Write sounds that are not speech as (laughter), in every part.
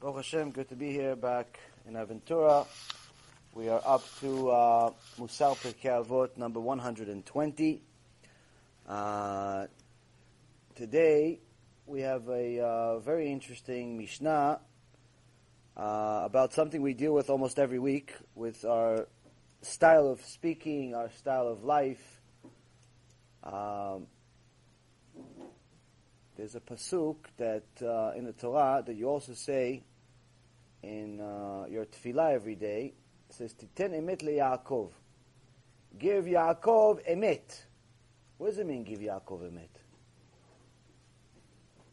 Baruch Hashem, good to be here back in Aventura. We are up to uh, Musar Pirkei Avot, number 120. Uh, today, we have a uh, very interesting Mishnah uh, about something we deal with almost every week with our style of speaking, our style of life. Um, there's a pasuk that uh, in the Torah that you also say in uh, your tefillah every day. It says, "Titen emet Yaakov." Give Yaakov emet. What does it mean, give Yaakov emet?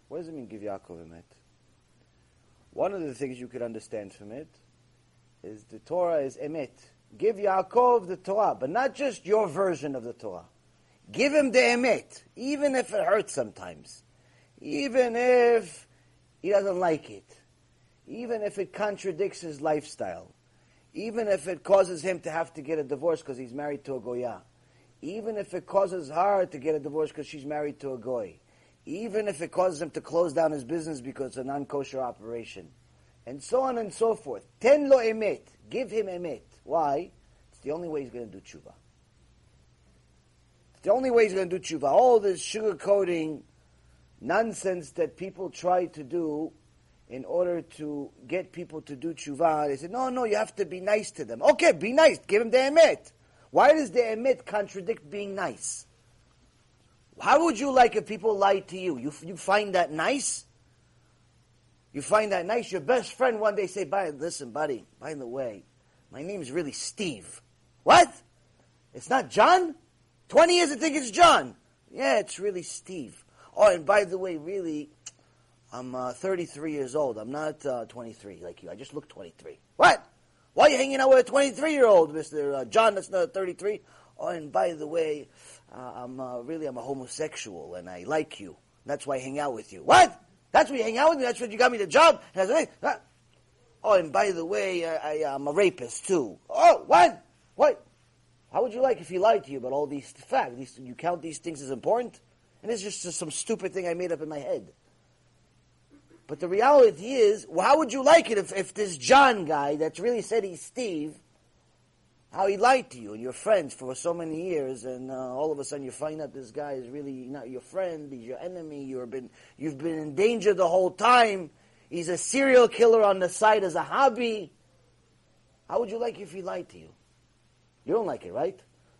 What does it mean, give Yaakov emet? One of the things you could understand from it is the Torah is emet. Give Yaakov the Torah, but not just your version of the Torah. Give him the emet, even if it hurts sometimes even if he doesn't like it, even if it contradicts his lifestyle, even if it causes him to have to get a divorce because he's married to a goya, even if it causes her to get a divorce because she's married to a goy, even if it causes him to close down his business because it's a non-kosher operation, and so on and so forth. Ten lo emet, give him emet. Why? It's the only way he's going to do tshuva. It's the only way he's going to do tshuva. All this sugarcoating nonsense that people try to do in order to get people to do tshuva. They say, no, no, you have to be nice to them. Okay, be nice. Give them the emet. Why does the emet contradict being nice? How would you like if people lied to you? You, you find that nice? You find that nice? Your best friend one day say, by, listen, buddy, by the way, my name is really Steve. What? It's not John? 20 years I think it's John. Yeah, it's really Steve. Oh, and by the way, really, I'm uh, 33 years old. I'm not uh, 23 like you. I just look 23. What? Why are you hanging out with a 23 year old, Mister uh, John? That's not 33. Oh, and by the way, uh, I'm uh, really I'm a homosexual and I like you. That's why I hang out with you. What? That's why you hang out with me. That's what you got me the job. And I oh, and by the way, I, I, I'm a rapist too. Oh, what? What? How would you like if he lied to you about all these facts? These, you count these things as important? And it's just some stupid thing I made up in my head. But the reality is, well, how would you like it if, if this John guy that's really said he's Steve, how he lied to you and your friends for so many years, and uh, all of a sudden you find out this guy is really not your friend, he's your enemy, you've been, you've been in danger the whole time, he's a serial killer on the side as a hobby. How would you like if he lied to you? You don't like it, right?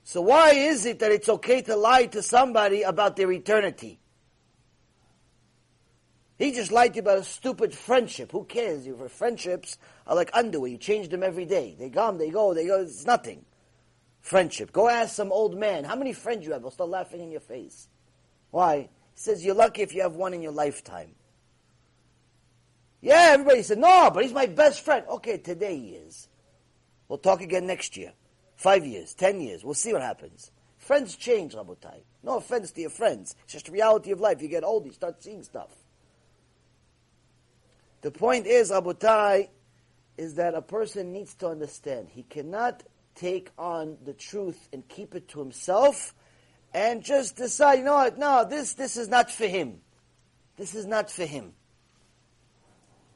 So why is it that it's okay to lie to somebody about their eternity? He just lied to you about a stupid friendship. Who cares? Your friendships are like underwear. You change them every day. They come, they go, they go. It's nothing. Friendship. Go ask some old man. How many friends you have? They'll start laughing in your face. Why? He says you're lucky if you have one in your lifetime. Yeah, everybody said, no, but he's my best friend. Okay, today he is. We'll talk again next year. Five years, ten years, we'll see what happens. Friends change, Rabotai. No offense to your friends. It's just the reality of life. You get old, you start seeing stuff. The point is, Rabotai, is that a person needs to understand. He cannot take on the truth and keep it to himself and just decide, you know what, no, this, this is not for him. This is not for him.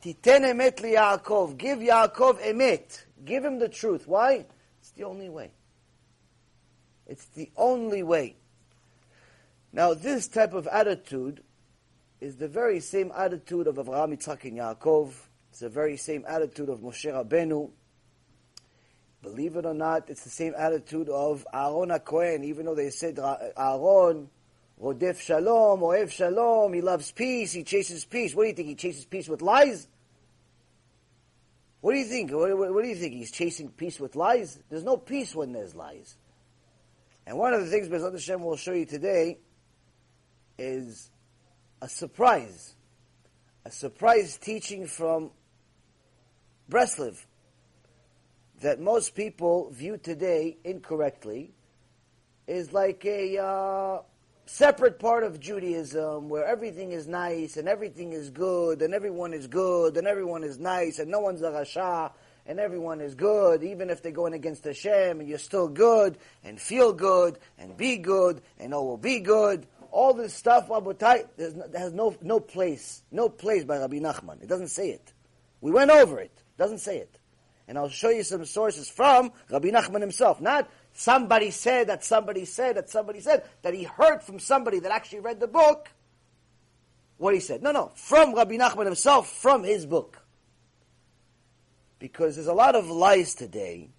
Titen emet li Yaakov. Give Yaakov emet. Give him the truth. Why? The only way. It's the only way. Now, this type of attitude is the very same attitude of Avraham, Yitzhak, and Yaakov. It's the very same attitude of Moshe Rabbeinu. Believe it or not, it's the same attitude of Aaron HaKohen, even though they said Aaron, Rodef Shalom, Ohev Shalom, he loves peace, he chases peace. What do you think? He chases peace with lies? What do you think? What, what, what, do you think? He's chasing peace with lies? There's no peace when there's lies. And one of the things Bezrat Hashem will show you today is a surprise. A surprise teaching from Breslev that most people view today incorrectly is like a uh, separate part of Judaism where everything is nice and everything is good and everyone is good and everyone is nice and no one's a rasha and everyone is good, even if they're going against Hashem and you're still good and feel good and be good and all will be good. all this stuff, Rabotai, no, has no, no place, no place by Rabbi Nachman. It doesn't say it. We went over it. It doesn't say it. And I'll show you some sources from Rabbi Nachman himself. Not somebody said that somebody said that somebody said that he heard from somebody that actually read the book what he said. No, no, from Rabbi Nachman himself, from his book. Because there's a lot of lies today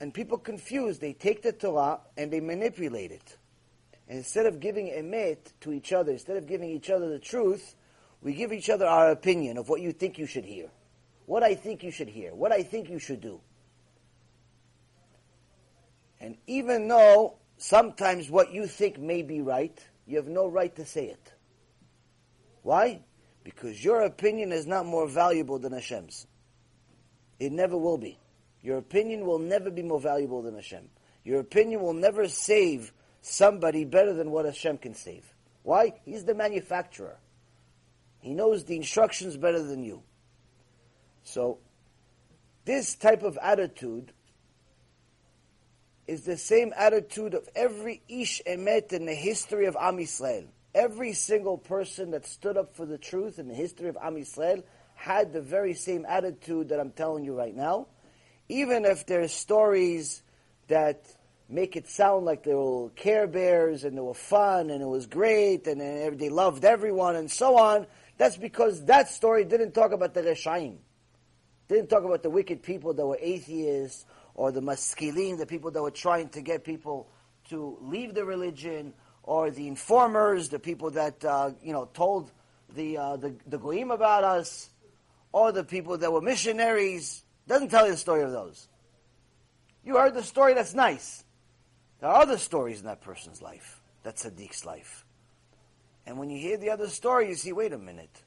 and people confuse. They take the Torah and they manipulate it. And instead of giving emet to each other, instead of giving each other the truth, we give each other our opinion of what you think you should hear, what I think you should hear, what I think you should do. And even though sometimes what you think may be right, you have no right to say it. Why? Because your opinion is not more valuable than Hashem's. It never will be. Your opinion will never be more valuable than Hashem. Your opinion will never save somebody better than what Hashem can save. Why? He's the manufacturer. He knows the instructions better than you. So, this type of attitude is the same attitude of every Ish Emet in the history of Am Yisrael. Every single person that stood up for the truth in the history of Am Yisrael had the very same attitude that I'm telling you right now even if there's stories that make it sound like they were Care Bears and they were fun and it was great and they loved everyone and so on, that's because that story didn't talk about the Reshaim. Didn't talk about the wicked people that were atheists or the maskilim, the people that were trying to get people to leave the religion, or the informers, the people that uh, you know told the, uh, the the goyim about us, or the people that were missionaries. Doesn't tell you the story of those. You heard the story that's nice. There are other stories in that person's life. that Tzaddik's life. And when you hear the other story, you see, wait a minute.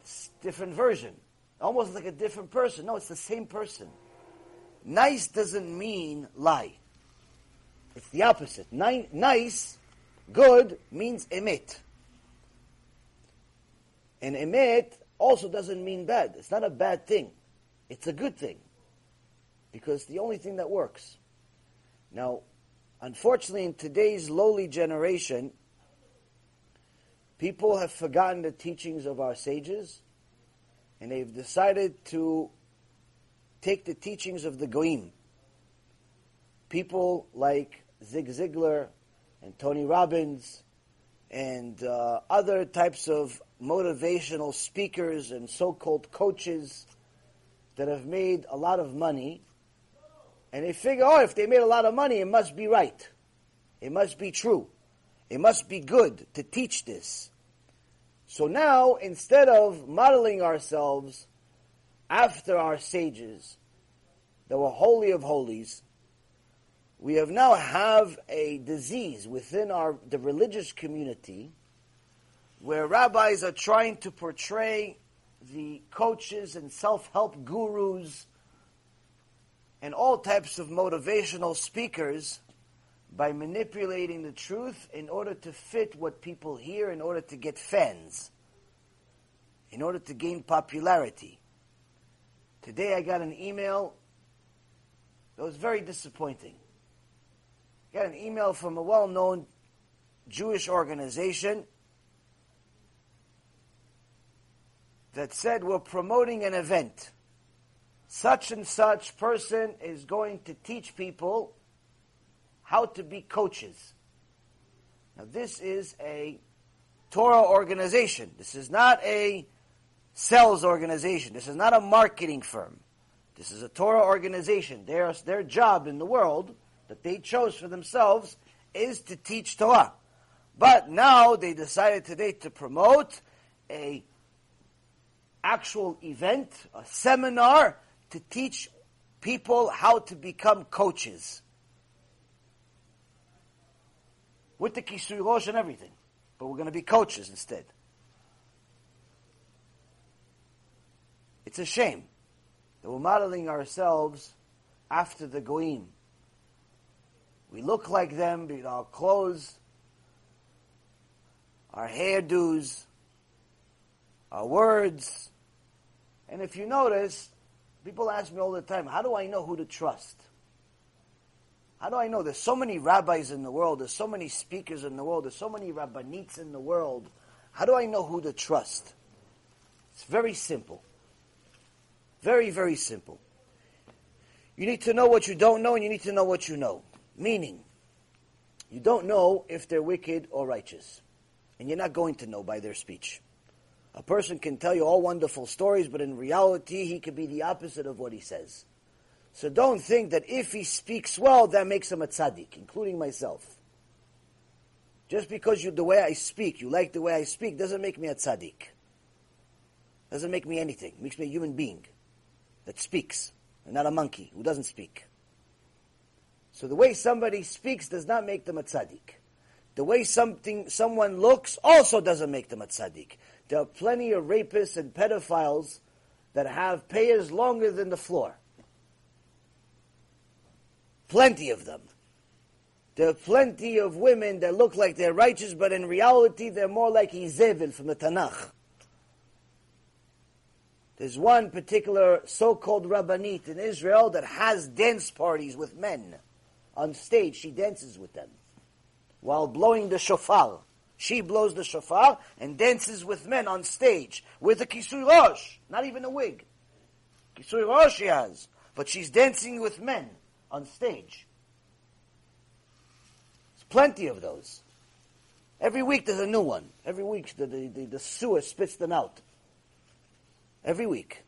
It's different version. Almost like a different person. No, it's the same person. Nice doesn't mean lie. It's the opposite. Nice, good, means emet. And emet also doesn't mean bad. It's not a bad thing. It's a good thing. Because the only thing that works. Now, unfortunately, in today's lowly generation, people have forgotten the teachings of our sages, and they've decided to take the teachings of the Goyim. People like Zig Ziglar and Tony Robbins and uh, other types of motivational speakers and so-called coaches that have made a lot of money, and they figure, oh, if they made a lot of money, it must be right. It must be true. It must be good to teach this. So now, instead of modeling ourselves after our sages that were holy of holies, we have now have a disease within our the religious community where rabbis are trying to portray the coaches and self-help gurus and all types of motivational speakers by manipulating the truth in order to fit what people hear in order to get fans in order to gain popularity today i got an email that was very disappointing I got an email from a well-known jewish organization that said we're promoting an event. Such and such person is going to teach people how to be coaches. Now, this is a Torah organization. This is not a sales organization. This is not a marketing firm. This is a Torah organization. Their, their job in the world that they chose for themselves is to teach Torah. But now they decided today to promote a actual event, a seminar to teach people how to become coaches. With the Kisui Rosh and everything. But we're going to be coaches instead. It's a shame that we're modeling ourselves after the goyim. We look like them, our clothes, our hairdos, our words, and if you notice, people ask me all the time, how do I know who to trust? How do I know? There's so many rabbis in the world. There's so many speakers in the world. There's so many rabbanites in the world. How do I know who to trust? It's very simple. Very, very simple. You need to know what you don't know, and you need to know what you know. Meaning, you don't know if they're wicked or righteous. And you're not going to know by their speech. A person can tell you all wonderful stories, but in reality, he could be the opposite of what he says. So don't think that if he speaks well, that makes him a tzaddik, including myself. Just because you, the way I speak, you like the way I speak, doesn't make me a tzaddik. Doesn't make me anything. It makes me a human being that speaks, and not a monkey who doesn't speak. So the way somebody speaks does not make them a tzaddik. The way something, someone looks also doesn't make them a tzaddik. There are plenty of rapists and pedophiles that have payers longer than the floor. Plenty of them. There are plenty of women that look like they're righteous, but in reality they're more like Izevil from the Tanakh. There's one particular so-called Rabbanit in Israel that has dance parties with men. On stage, she dances with them while blowing the shofar. She blows the shofar and dances with men on stage with a kisui rosh, not even a wig. Kisui rosh she has, but she's dancing with men on stage. There's plenty of those. Every week there's a new one. Every week the, the, the, the sewer spits them out. Every week.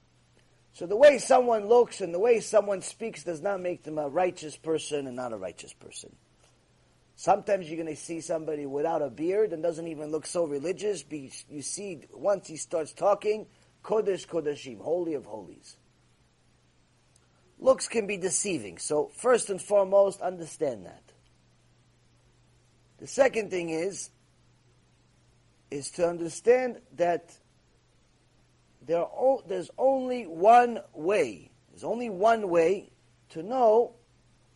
So the way someone looks and the way someone speaks does not make them a righteous person and not a righteous person. Sometimes you're going to see somebody without a beard and doesn't even look so religious. You see, once he starts talking, Kodesh Kodeshim, Holy of Holies. Looks can be deceiving. So, first and foremost, understand that. The second thing is, is to understand that there there's only one way. There's only one way to know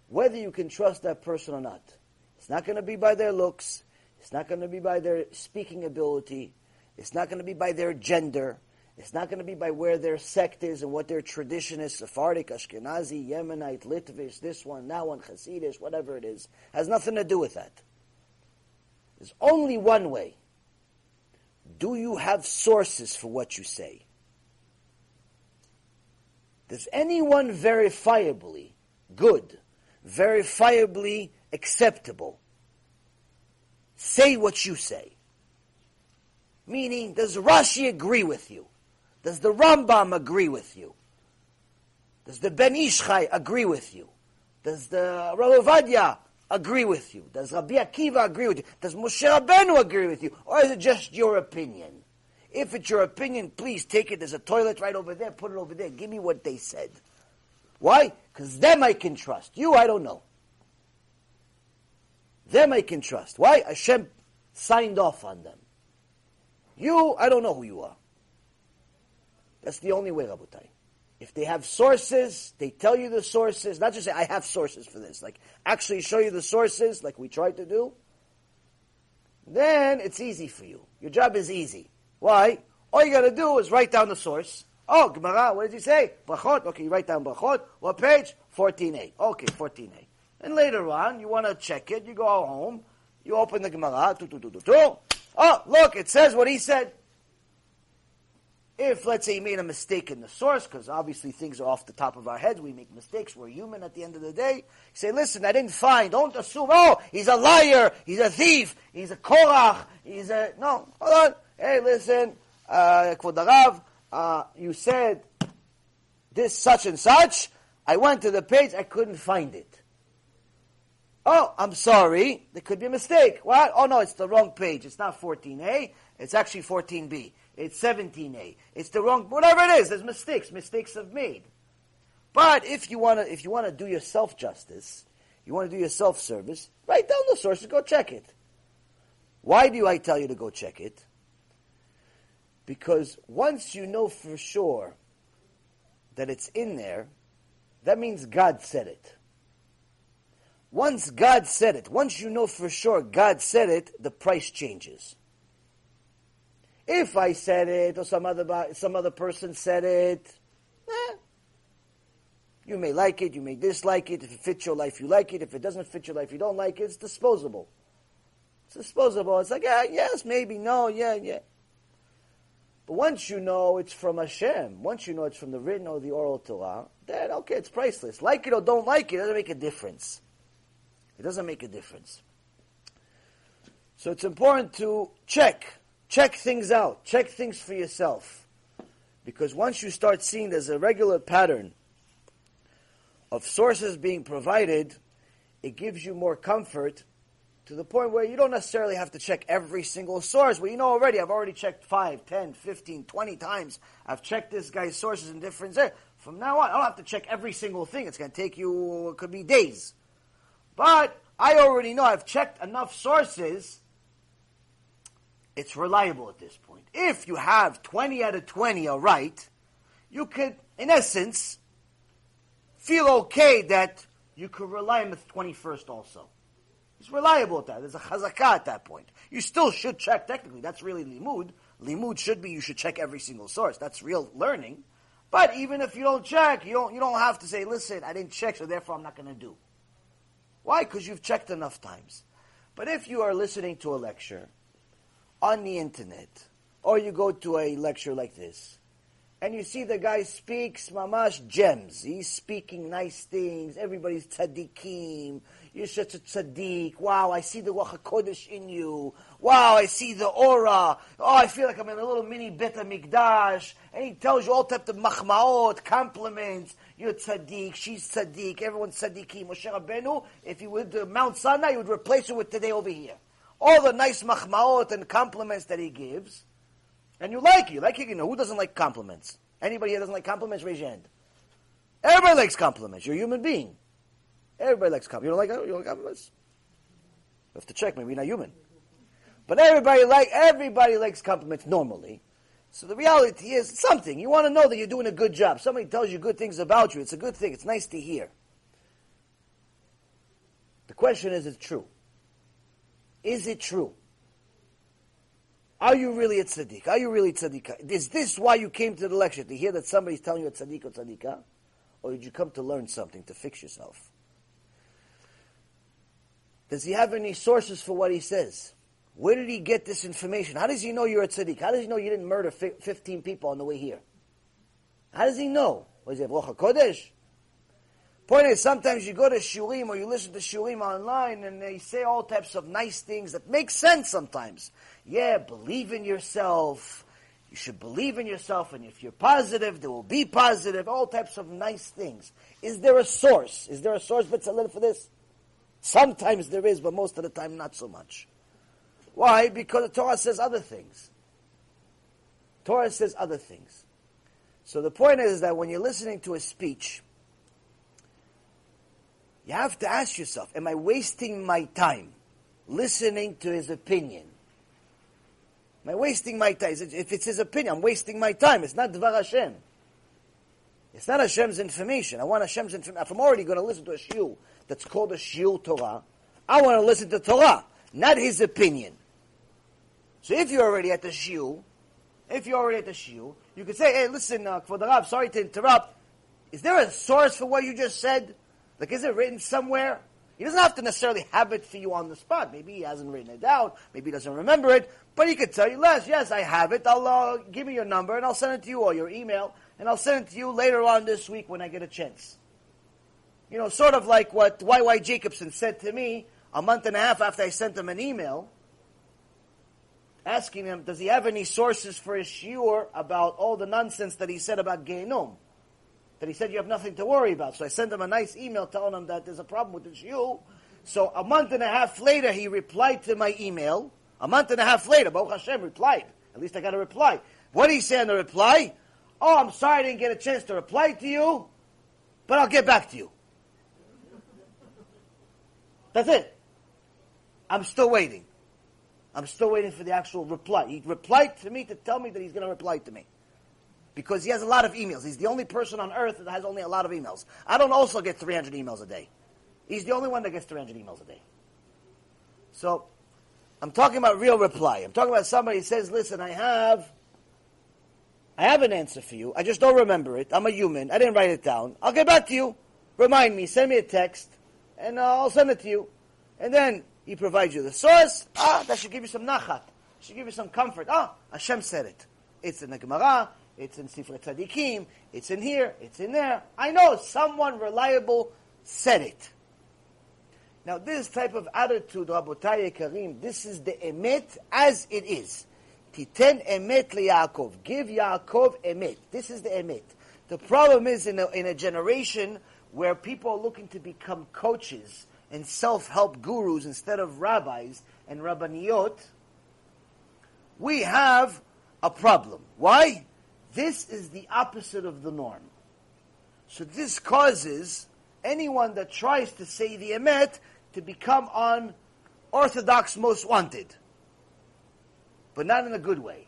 whether you can trust that person or not. It's not going to be by their looks. It's not going to be by their speaking ability. It's not going to be by their gender. It's not going to be by where their sect is and what their tradition is, Sephardic, Ashkenazi, Yemenite, Litvish, this one, that one, Hasidish, whatever it is. Has nothing to do with that. There's only one way. Do you have sources for what you say? Does anyone verifiably good, verifiably acceptable. Say what you say. Meaning, does Rashi agree with you? Does the Rambam agree with you? Does the Ben Ish Chai agree with you? Does the Rav agree with you? Does Rabbi Akiva agree with you? Does Moshe Rabbeinu agree with you? Or is it just your opinion? If it's your opinion, please take it. There's a toilet right over there. Put it over there. Give me what they said. Why? Because them I can trust. You, I don't know. Them I can trust. Why? Hashem signed off on them. You, I don't know who you are. That's the only way, Rabotai. If they have sources, they tell you the sources, not just say, I have sources for this, like actually show you the sources, like we tried to do, then it's easy for you. Your job is easy. Why? All you gotta do is write down the source. Oh, Gemara, what did he say? Brachot. Okay, you write down Brachot. What page? 14a. Okay, 14a. And later on, you want to check it, you go home, you open the Gemara. Oh, look, it says what he said. If, let's say, he made a mistake in the source, because obviously things are off the top of our heads, we make mistakes, we're human at the end of the day. You say, listen, I didn't find, don't assume, oh, he's a liar, he's a thief, he's a korach, he's a, no, hold on. Hey, listen, uh, uh, you said this such and such, I went to the page, I couldn't find it. Oh, I'm sorry. There could be a mistake. What? Oh no, it's the wrong page. It's not 14a. It's actually 14b. It's 17a. It's the wrong. Whatever it is, there's mistakes. Mistakes have made. But if you want to, if you want to do yourself justice, you want to do yourself service, write down the sources. Go check it. Why do I tell you to go check it? Because once you know for sure that it's in there, that means God said it. Once God said it, once you know for sure God said it, the price changes. If I said it or some other some other person said it, eh, You may like it, you may dislike it. If it fits your life, you like it. If it doesn't fit your life, you don't like it. It's disposable. It's disposable. It's like, yeah, yes, maybe, no, yeah, yeah. Once you know it's from Hashem, once you know it's from the written or the oral Torah, then okay, it's priceless. Like it or don't like it, it doesn't make a difference. It doesn't make a difference. So it's important to check, check things out, check things for yourself. Because once you start seeing there's a regular pattern of sources being provided, it gives you more comfort to the point where you don't necessarily have to check every single source. Well, you know already, I've already checked 5, 10, 15, 20 times. I've checked this guy's sources in different areas. From now on, I don't have to check every single thing. It's going to take you, it could be days. But I already know I've checked enough sources. It's reliable at this point. If you have 20 out of 20 are right, you could, in essence, feel okay that you could rely on the 21st also. It's reliable at that. There's a chazakah at that point. You still should check technically. That's really limud. Limud should be you should check every single source. That's real learning. But even if you don't check, you don't, you don't have to say, listen, I didn't check, so therefore I'm not going to do. Why? Because you've checked enough times. But if you are listening to a lecture on the internet, or you go to a lecture like this, and you see the guy speaks mamash gems. He's speaking nice things. Everybody's tzaddikim. You're such a tzaddik. Wow, I see the Ruach HaKodesh in you. Wow, I see the aura. Oh, I feel like I'm in a little mini Bet HaMikdash. And he tells you all types of machmaot, compliments. You're tzaddik, she's tzaddik, everyone's tzaddikim. Moshe Rabbeinu, if he would uh, Mount Sinai, he would replace it with today over here. All the nice machmaot and compliments that he gives. And you like it. You like it, you know. Who doesn't like compliments? Anybody here doesn't like compliments, raise your hand. Everybody likes compliments. You're a human being. Everybody likes compliments. You don't like, you don't like compliments? You have to check. Maybe you're not human. But everybody like everybody likes compliments normally. So the reality is something. You want to know that you're doing a good job. Somebody tells you good things about you. It's a good thing. It's nice to hear. The question is, is it true? Is it true? Are you really a tzaddik? Are you really tzaddik? Is this why you came to the lecture? To hear that somebody's telling you a tzaddik or tzaddikah? Or did you come to learn something, to fix yourself? Does he have any sources for what he says? Where did he get this information? How does he know you're a tzaddik? How does he know you didn't murder 15 people on the way here? How does he know? Was he Ruach HaKodesh? Point is, sometimes you go to shiurim or you listen to shiurim online and they say all types of nice things that make sense sometimes. Yeah, believe in yourself. You should believe in yourself, and if you're positive, there will be positive. All types of nice things. Is there a source? Is there a source, B'Tzalel, for this? Sometimes there is, but most of the time not so much. Why? Because the Torah says other things. Torah says other things. So the point is that when you're listening to a speech, you have to ask yourself, am I wasting my time listening to his opinion? Am I wasting my time? If it's his opinion, I'm wasting my time. It's not Dvar Hashem. It's not Hashem's information. I want Hashem's information. If I'm already going to listen to a shiur that's called a shiur Torah, I want to listen to Torah, not his opinion. So if you're already at the shiur, if you're already at the shiur, you could say, hey, listen, uh, the Rab, sorry to interrupt. Is there a source for what you just said? Like, is it written somewhere? He doesn't have to necessarily have it for you on the spot. Maybe he hasn't written it down. Maybe he doesn't remember it. But he could tell you, less. yes, I have it. I'll uh, give me your number and I'll send it to you or your email and I'll send it to you later on this week when I get a chance. You know, sort of like what Y.Y. Jacobson said to me a month and a half after I sent him an email asking him, does he have any sources for his shiur about all the nonsense that he said about Gehinnom? That he said you have nothing to worry about. So I sent him a nice email telling him that there's a problem with the shiur. So a month and a half later, he replied to my email. A month and a half later, Baruch Hashem replied. At least I got a reply. What did he say in the reply? Oh, I'm sorry I didn't get a chance to reply to you, but I'll get back to you. That's it. I'm still waiting. I'm still waiting for the actual reply. He replied to me to tell me that he's going to reply to me. Because he has a lot of emails. He's the only person on earth that has only a lot of emails. I don't also get 300 emails a day. He's the only one that gets 300 emails a day. So, I'm talking about real reply. I'm talking about somebody who says, listen, I have I have an answer for you. I just don't remember it. I'm a human. I didn't write it down. I'll get back to you. remind me, send me a text, and I'll send it to you. And then he provides you the source. Ah, that should give you some nachat. Should give you some comfort. Ah, Hashem said it. It's in the Gemara. It's in Sifra Tzadikim. It's in here. It's in there. I know someone reliable said it. Now, this type of attitude, Rabotai Karim, this is the emet as it is. Titen emet Yaakov. Give Yaakov emet. This is the emet. The problem is in a, in a generation where people are looking to become coaches and self-help gurus instead of rabbis and rabbaniyot, we have a problem. Why? This is the opposite of the norm. So this causes anyone that tries to say the emet to become on Orthodox most wanted. But not in a good way.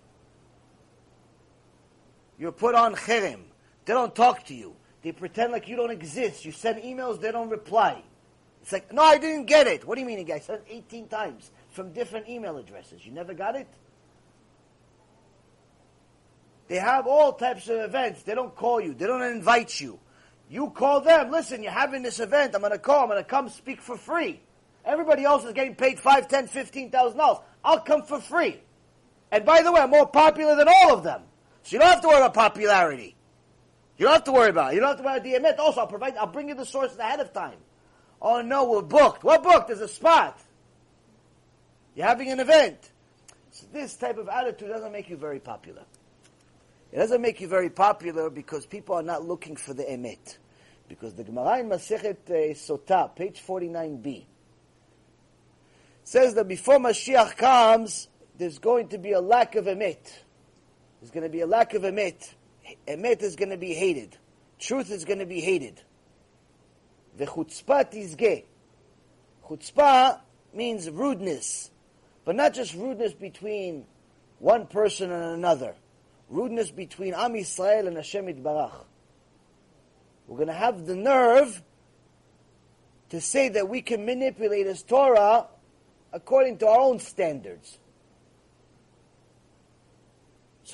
You're put on cherem. They don't talk to you. They pretend like you don't exist. You send emails, they don't reply. It's like, no, I didn't get it. What do you mean? I sent 18 times from different email addresses. You never got it? They have all types of events. They don't call you. They don't invite you. You call them. Listen, you're having this event. I'm going to call. I'm going to come speak for free. Everybody else is getting paid five, ten, fifteen thousand dollars. I'll come for free. And by the way, I'm more popular than all of them. So you don't have to worry about popularity. You don't have to worry about it. You don't have to worry about the emet. Also, I'll provide, I'll bring you the sources ahead of time. Oh no, we're booked. What booked? There's a spot. You're having an event. So this type of attitude doesn't make you very popular. It doesn't make you very popular because people are not looking for the emet. Because the Gemara in Masechet uh, Sotah, page 49b, says that before Mashiach comes, there's going to be a lack of emet. There's going to be a lack of emet. Emet is going to be hated. Truth is going to be hated. The chutzpah tizge. Chutzpah means rudeness. But not just rudeness between one person and another rudeness between Am Yisrael and Hashem Yitbarach. We're going to have the nerve to say that we can manipulate His Torah according to our own standards.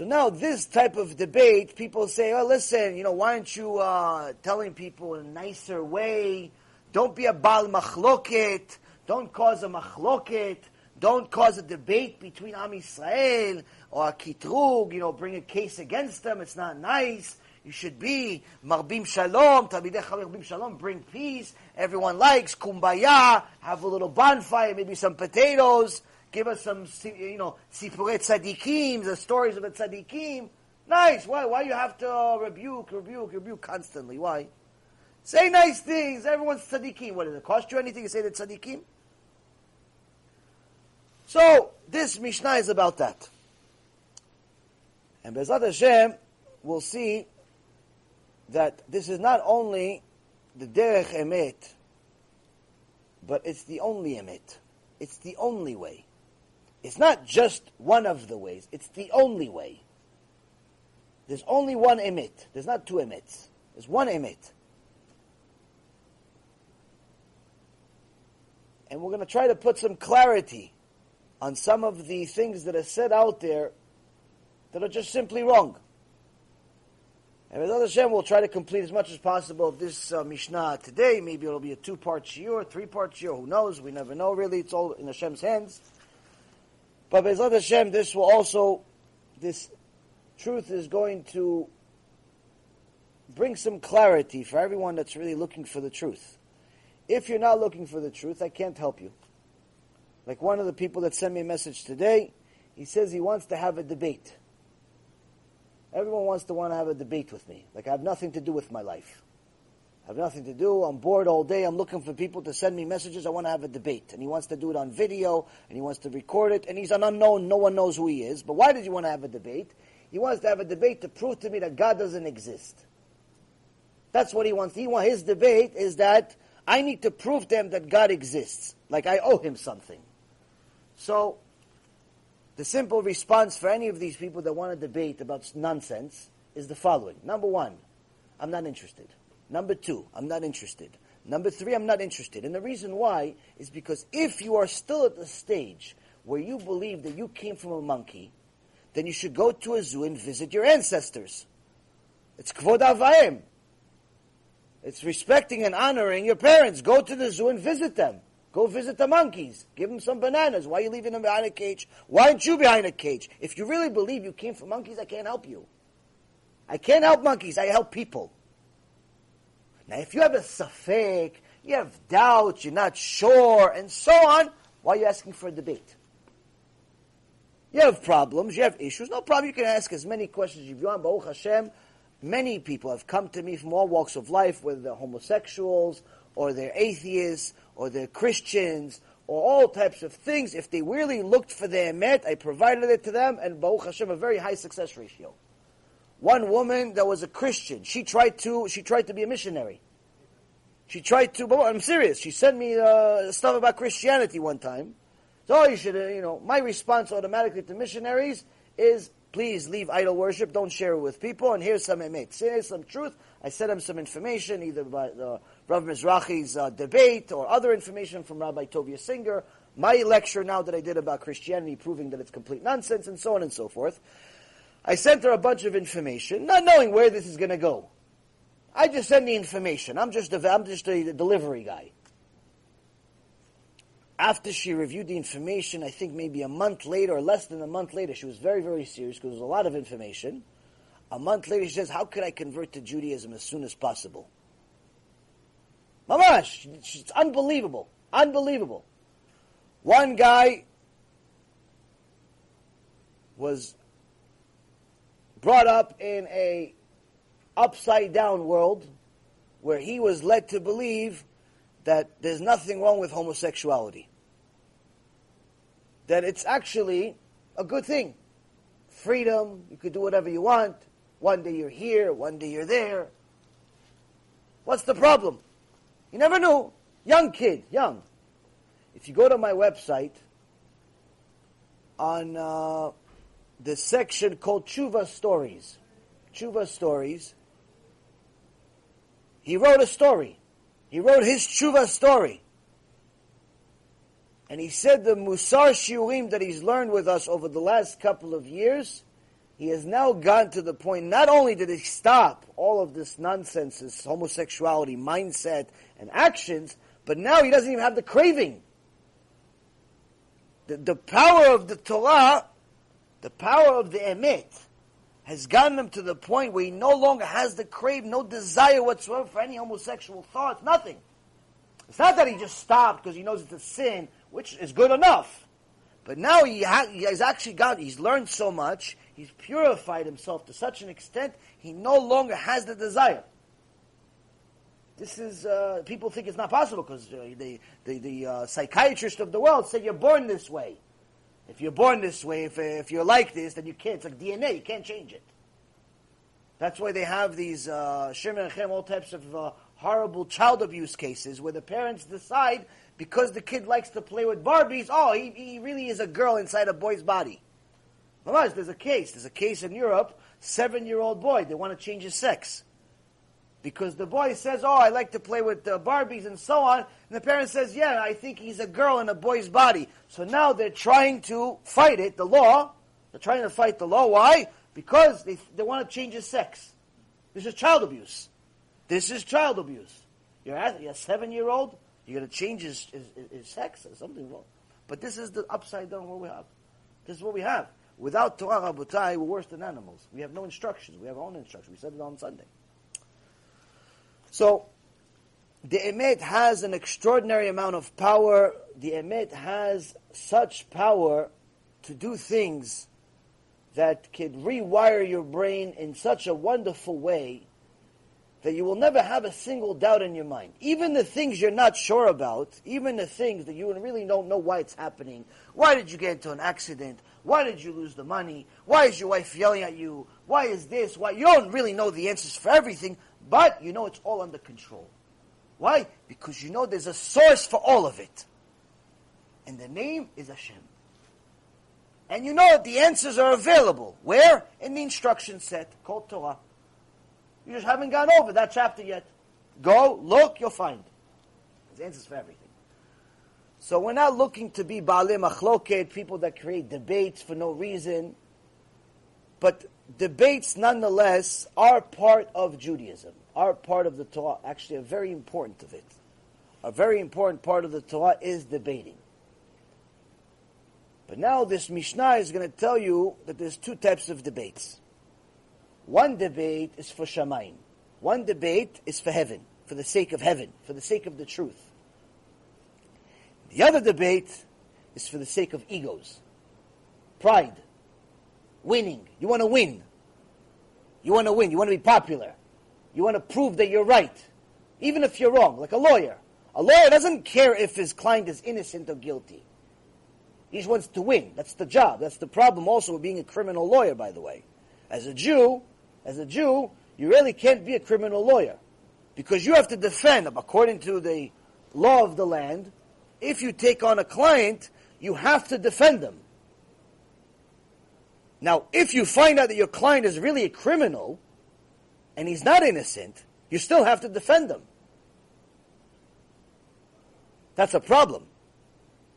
So now this type of debate, people say, oh, listen, you know, why aren't you uh, telling people in a nicer way? Don't be a baal machloket. Don't cause a machloket. Don't cause a debate between Am Yisrael or a kitrug, you know, bring a case against them. It's not nice. You should be marbim shalom, talmidei marbim shalom, bring peace. Everyone likes kumbaya. Have a little bonfire, maybe some potatoes. Give us some, you know, sipurei tzadikim, the stories of the tzadikim. Nice. Why? Why you have to uh, rebuke, rebuke, rebuke constantly? Why? Say nice things. Everyone's tzadikim. What does it cost you anything to say the tzadikim? So this Mishnah is about that. And Bezrat Hashem, we'll see that this is not only the derech emet, but it's the only emet. It's the only way. It's not just one of the ways. It's the only way. There's only one emet. There's not two emets. There's one emet. And we're going to try to put some clarity on some of the things that are said out there that are just simply wrong. And with Hashem, we'll try to complete as much as possible this uh, Mishnah today. Maybe it'll be a two-part shiur, three-part shiur. Who knows? We never know. Really, it's all in Hashem's hands. But Bezrat Hashem, this will also, this truth is going to bring some clarity for everyone that's really looking for the truth. If you're not looking for the truth, I can't help you. Like one of the people that sent me a message today, he says he wants to have a debate. Everyone wants to want to have a debate with me. Like I have nothing to do with my life. I have nothing to do. I'm bored all day. I'm looking for people to send me messages. I want to have a debate. And he wants to do it on video and he wants to record it. And he's an unknown. No one knows who he is. But why did you want to have a debate? He wants to have a debate to prove to me that God doesn't exist. That's what he wants. He want his debate is that I need to prove to him that God exists. Like I owe him something. So the simple response for any of these people that want to debate about nonsense is the following. Number one, I'm not interested. Number two, I'm not interested. Number three, I'm not interested. And the reason why is because if you are still at the stage where you believe that you came from a monkey, then you should go to a zoo and visit your ancestors. It's kvod avayim. It's respecting and honoring your parents. Go to the zoo and visit them. Go visit the monkeys. Give them some bananas. Why are you leaving them behind a cage? Why aren't you behind a cage? If you really believe you came from monkeys, I can't help you. I can't help monkeys. I help people. Now, if you have a safek, you have doubts, you're not sure, and so on, why are you asking for a debate? You have problems, you have issues, no problem. You can ask as many questions as you want. Baruch Hashem, many people have come to me from all walks of life, whether they're homosexuals, or they're atheists, or they're Christians, or all types of things. If they really looked for their emet, I provided it to them, and Baruch Hashem, a very high success ratio. One woman that was a Christian, she tried to, she tried to be a missionary. She tried to, but I'm serious. She sent me uh, stuff about Christianity one time. So you should, uh, you know, my response automatically to missionaries is, please leave idol worship, don't share it with people, and here's some emet. Here's some truth. I sent him some information, either by uh, Rav Mizrachi's uh, debate or other information from Rabbi Tovia Singer, my lecture now that I did about Christianity, proving that it's complete nonsense, and so on and so forth. I sent her a bunch of information, not knowing where this is going to go. I just send the information. I'm just a, I'm just a delivery guy. After she reviewed the information, I think maybe a month later or less than a month later, she was very, very serious because there was a lot of information. A month later, she says, How could I convert to Judaism as soon as possible? Mamash, it's unbelievable. Unbelievable. One guy was brought up in a upside down world where he was led to believe that there's nothing wrong with homosexuality. That it's actually a good thing. Freedom, you could do whatever you want. One day you're here, one day you're there. What's the problem? You never knew. Young kid, young. If you go to my website, on uh, the section called Tshuva Stories, Tshuva Stories, he wrote a story. He wrote his tshuva story. And he said the Musar Shiurim that he's learned with us over the last couple of years, he has now gotten to the point, not only did he stop all of this nonsense, this homosexuality mindset and actions, but now he doesn't even have the craving. The, the power of the Torah, the power of the emet, has gotten him to the point where he no longer has the crave, no desire whatsoever for any homosexual thoughts, nothing. It's not that he just stopped because he knows it's a sin, which is good enough. But now he, ha- he has actually got, he's learned so much, he's purified himself to such an extent, he no longer has the desire. This is, uh, people think it's not possible because uh, the, the, the uh, psychiatrist of the world said you're born this way. If you're born this way, if, if you're like this, then you can't. It's like DNA. You can't change it. That's why they have these uh, and Chem, all types of uh, horrible child abuse cases where the parents decide because the kid likes to play with Barbies, oh, he, he really is a girl inside a boy's body. There's a case. There's a case in Europe, seven-year-old boy. They want to change his sex because the boy says, "Oh, I like to play with uh, Barbies and so on," and the parent says, "Yeah, I think he's a girl in a boy's body." So now they're trying to fight it, the law. They're trying to fight the law. Why? Because they they want to change his sex. This is child abuse. This is child abuse. You're, at, you're a seven-year-old. You're going to change his, his, his sex. or something wrong. But this is the upside down what we have. This is what we have. Without Torah Rabotai, we're worse than animals. We have no instructions. We have our own instructions. We said it on Sunday. So, the emet has an extraordinary amount of power. The emet has such power to do things that could rewire your brain in such a wonderful way that you will never have a single doubt in your mind. Even the things you're not sure about, even the things that you really don't know why it's happening. Why did you get into an accident? Why did you lose the money? Why is your wife yelling at you? Why is this? Why? You don't really know the answers for everything, but you know it's all under control. Why? Because you know there's a source for all of it. And the name is Hashem. And you know the answers are available. Where? In the instruction set called Torah. You just haven't gone over that chapter yet. Go, look, you'll find. There's answers for everything. So we're not looking to be Baalei Machloket, people that create debates for no reason. But debates nonetheless are part of Judaism. Our part of the Torah, actually a very important of it, a very important part of the Torah is debating. But now this Mishnah is going to tell you that there's two types of debates. One debate is for Shamayim. One debate is for heaven, for the sake of heaven, for the sake of the truth. The other debate is for the sake of egos, pride, winning. You want to win. You want to win. You want to be popular. You want to prove that you're right, even if you're wrong, like a lawyer. A lawyer doesn't care if his client is innocent or guilty. He just wants to win. That's the job. That's the problem also with being a criminal lawyer, by the way. As a Jew, as a Jew, you really can't be a criminal lawyer. Because you have to defend, them according to the law of the land, if you take on a client, you have to defend them. Now, if you find out that your client is really a criminal, and he's not innocent, you still have to defend him. That's a problem.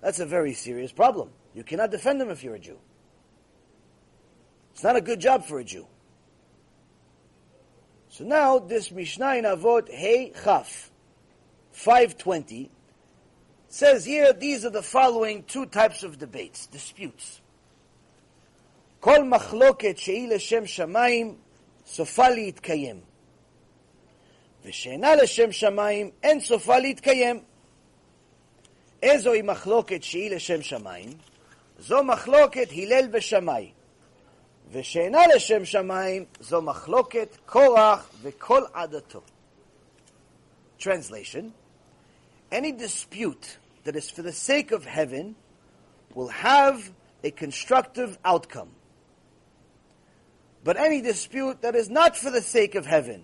That's a very serious problem. You cannot defend him if you're a Jew. It's not a good job for a Jew. So now this Mishnah in Avot Hey Chaf 520 says here these are the following two types of debates, disputes. כל מחלוקת שהיא לשם שמיים סופה להתקיים. ושאינה לשם שמיים אין סופה להתקיים. איזוהי מחלוקת שהיא לשם שמיים? זו מחלוקת הלל ושמאי. ושאינה לשם שמיים, זו מחלוקת קורח וכל עדתו. Translation Any dispute that is for the sake of heaven will have a constructive outcome. But any dispute that is not for the sake of heaven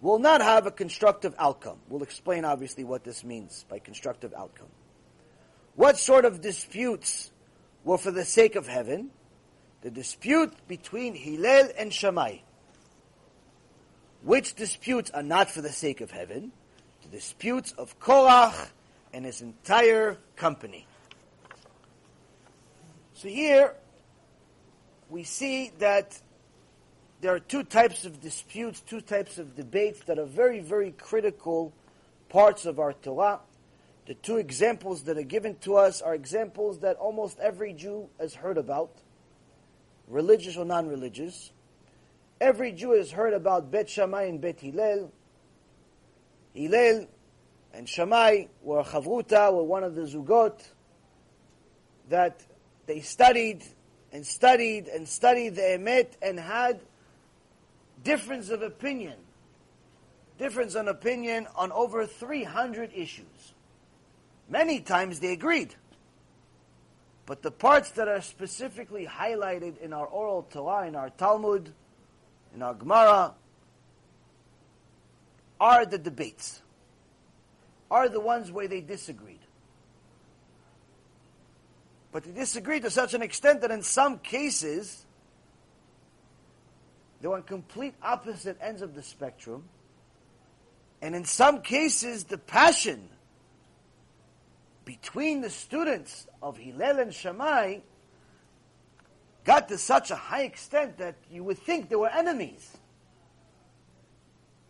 will not have a constructive outcome. We'll explain obviously what this means by constructive outcome. What sort of disputes were for the sake of heaven? The dispute between Hillel and Shammai. Which disputes are not for the sake of heaven? The disputes of Korach and his entire company. So here we see that there are two types of disputes, two types of debates that are very, very critical parts of our Torah. The two examples that are given to us are examples that almost every Jew has heard about, religious or non-religious. Every Jew has heard about Bet Shammai and Bet Hillel. Hillel and Shammai were chavruta, were one of the zugot that they studied and studied and studied the emet and had difference of opinion, difference of opinion on over 300 issues. Many times they agreed. But the parts that are specifically highlighted in our oral Torah, in our Talmud, in our Gemara, are the debates, are the ones where they disagreed. But they disagreed to such an extent that in some cases, they were on complete opposite ends of the spectrum. And in some cases, the passion between the students of Hillel and Shammai got to such a high extent that you would think they were enemies.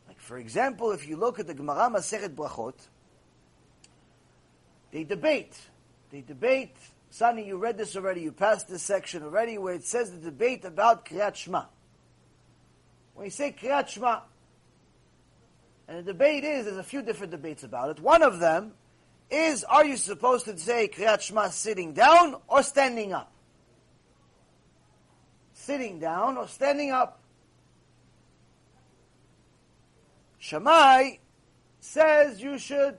Like, for example, if you look at the Gemara Masechet Brachot, they debate. They debate. Sani, you read this already. You passed this section already, where it says the debate about Kriyat Shema. When you say Kriyat Shema, and the debate is, there's a few different debates about it. One of them is, are you supposed to say Kriyat Shema sitting down or standing up? Sitting down or standing up? Shammai says you should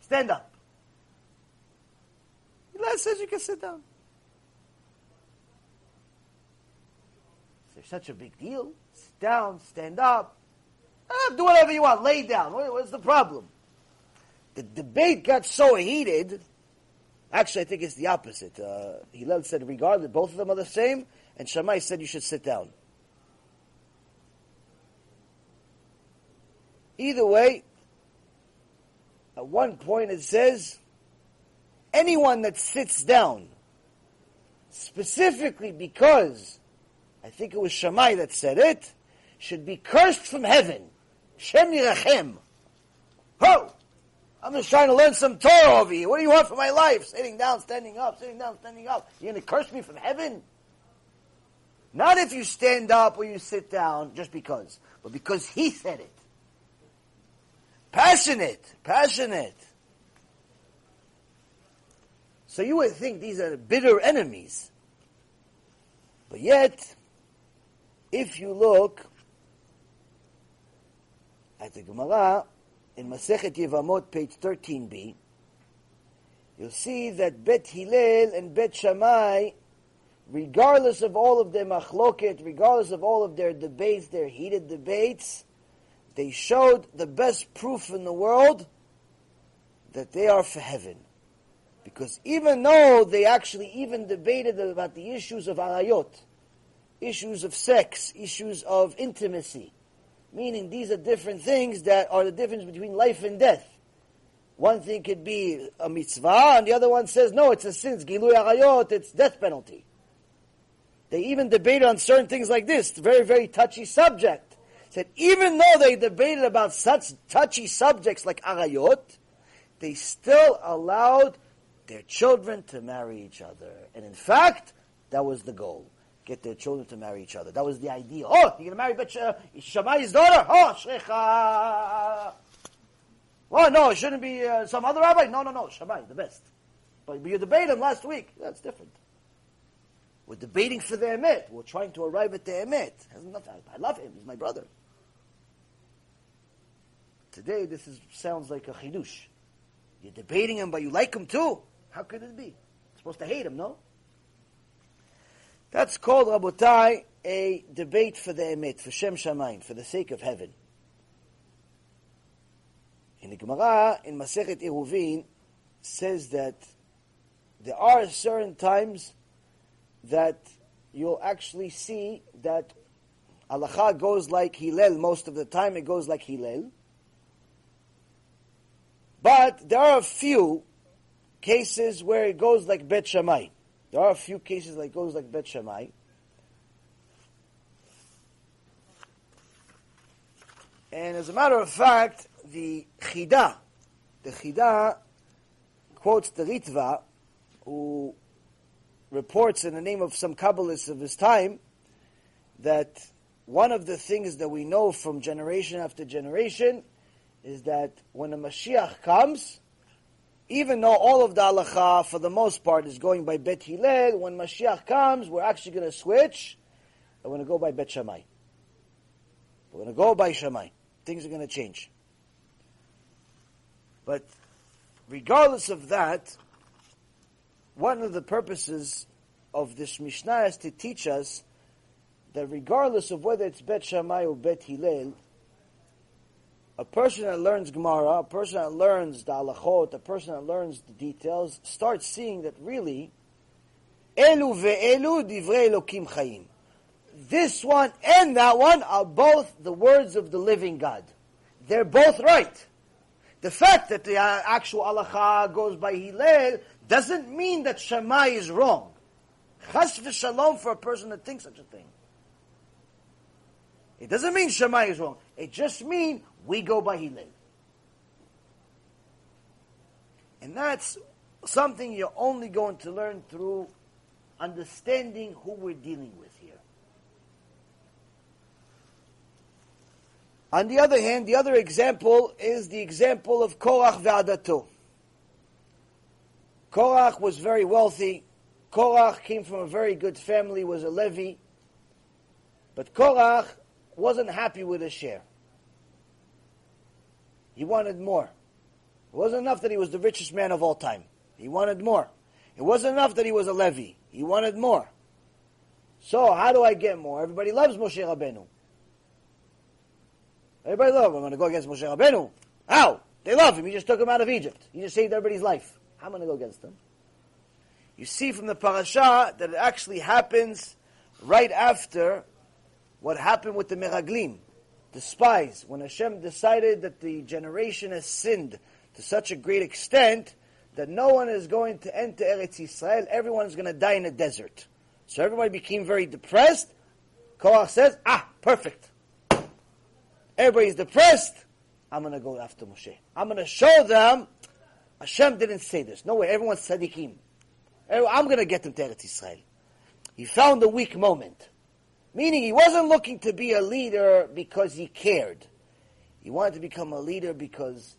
stand up. Hillel says you can sit down. Such a big deal? Sit down, stand up. Ah, do whatever you want. Lay down. What, What's the problem? The debate got so heated. Actually, I think it's the opposite. Uh, Hillel said, regardless, both of them are the same, and Shammai said you should sit down. Either way, at one point it says, anyone that sits down, specifically because I think it was Shammai that said it, should be cursed from heaven. Shem Yirachem. Ho! I'm just trying to learn some Torah over here. What do you want for my life? Sitting down, standing up, sitting down, standing up. You're going to curse me from heaven? Not if you stand up or you sit down just because, but because he said it. Passionate, passionate. So you would think these are bitter enemies. But yet, if you look at the Gemara in Masechet Yevamot, page 13b, you'll see that Bet Hillel and Bet Shammai regardless of all of their machloket, regardless of all of their debates, their heated debates, they showed the best proof in the world that they are for heaven. Because even though they actually even debated about the issues of arayot, issues of sex, issues of intimacy, meaning these are different things that are the difference between life and death. One thing could be a mitzvah, and the other one says, no, it's a sin, it's gilui arayot, it's death penalty. They even debated on certain things like this, very, very touchy subject. Said even though they debated about such touchy subjects like arayot, they still allowed their children to marry each other. And in fact, that was the goal. Get their children to marry each other. That was the idea. Oh, you're going to marry uh, Shammai's daughter? Oh, Shrecha. Well, no, it shouldn't be uh, some other rabbi. No, no, no, Shammai, the best. But you debated him last week. That's different. We're debating for the emet. We're trying to arrive at the emet. I love him. He's my brother. Today, this is, sounds like a chidush. You're debating him, but you like him too. How could it be? You're supposed to hate him, no? That's called, Rabotai, a debate for the emet, for Shem Shamayim, for the sake of heaven. In the Gemara, in Masechet Eruvin, says that there are certain times that you'll actually see that halacha goes like Hillel most of the time. It goes like Hillel. But there are a few cases where it goes like Bet Shammai. There are a few cases that goes like Bet Shammai. And as a matter of fact, the Chida, the Chida quotes the Ritva, who reports in the name of some Kabbalists of his time that one of the things that we know from generation after generation is that when a Mashiach comes, even though all of the halacha for the most part is going by Bet Hillel, when Mashiach comes, we're actually going to switch we're going to go by Bet Shammai. We're going to go by Shammai. Things are going to change. But regardless of that, one of the purposes of this Mishnah is to teach us that regardless of whether it's Bet Shammai or Bet Hillel, a person that learns Gemara, a person that learns the halachot, a person that learns the details, starts seeing that really, Elu ve'elu divrei Elokim chayim. This one and that one are both the words of the living God. They're both right. The fact that the uh, actual halacha goes by Hillel doesn't mean that Shammai is wrong. Chas v'shalom for a person that thinks such a thing. It doesn't mean Shammai is wrong. It just means we go by Hillel. And that's something you're only going to learn through understanding who we're dealing with here. On the other hand, the other example is the example of Korach ve'adato. Korach was very wealthy. Korach came from a very good family, was a Levi. But Korach wasn't happy with his share. He wanted more. It wasn't enough that he was the richest man of all time. He wanted more. It wasn't enough that he was a Levi. He wanted more. So, how do I get more? Everybody loves Moshe Rabbeinu. Everybody loves him. I'm going to go against Moshe Rabbeinu. How? They love him. He just took him out of Egypt. He just saved everybody's life. How am I going to go against him? You see from the parasha that it actually happens right after what happened with the Meraglim, the spies. When Hashem decided that the generation has sinned to such a great extent that no one is going to enter Eretz Israel, everyone is going to die in the desert. So everybody became very depressed. Korach says, ah, perfect. everybody's depressed, I'm going to go after Moshe. I'm going to show them Hashem didn't say this. No way. Everyone's tzaddikim. I'm going to get them to Eretz Israel. He found a weak moment. Meaning he wasn't looking to be a leader because he cared. He wanted to become a leader because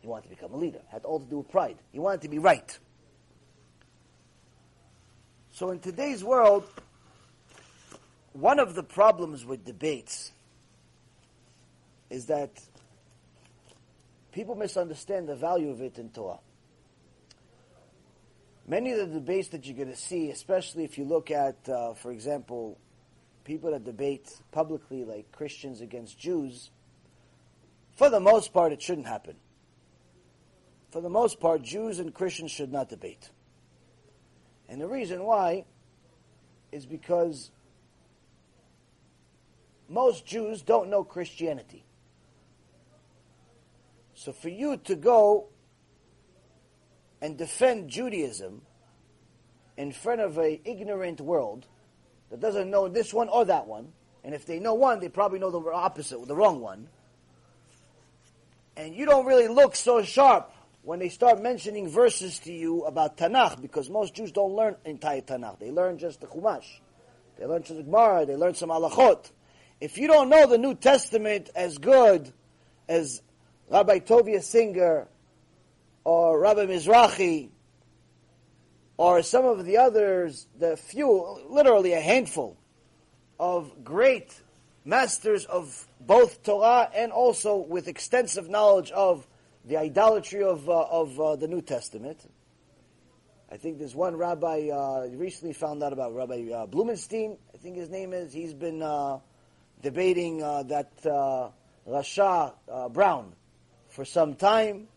he wanted to become a leader. It had all to do with pride. He wanted to be right. So in today's world, one of the problems with debates is that people misunderstand the value of it in Torah. Many of the debates that you're going to see, especially if you look at, uh, for example, people that debate publicly, like Christians against Jews, for the most part, it shouldn't happen. For the most part, Jews and Christians should not debate. And the reason why is because most Jews don't know Christianity. So for you to go and defend Judaism in front of an ignorant world that doesn't know this one or that one, and if they know one, they probably know the opposite, the wrong one, and you don't really look so sharp when they start mentioning verses to you about Tanakh, because most Jews don't learn entire Tanakh. They learn just the Chumash. They learn the Gemara. They learn some halachot. If you don't know the New Testament as good as Rabbi Tovia Singer or Rabbi Mizrahi or some of the others, the few, literally a handful of great masters of both Torah and also with extensive knowledge of the idolatry of, uh, of uh, the New Testament. I think there's one rabbi uh, recently found out about Rabbi uh, Blumenstein. I think his name is. He's been uh, debating uh, that Rasha Brown for some time.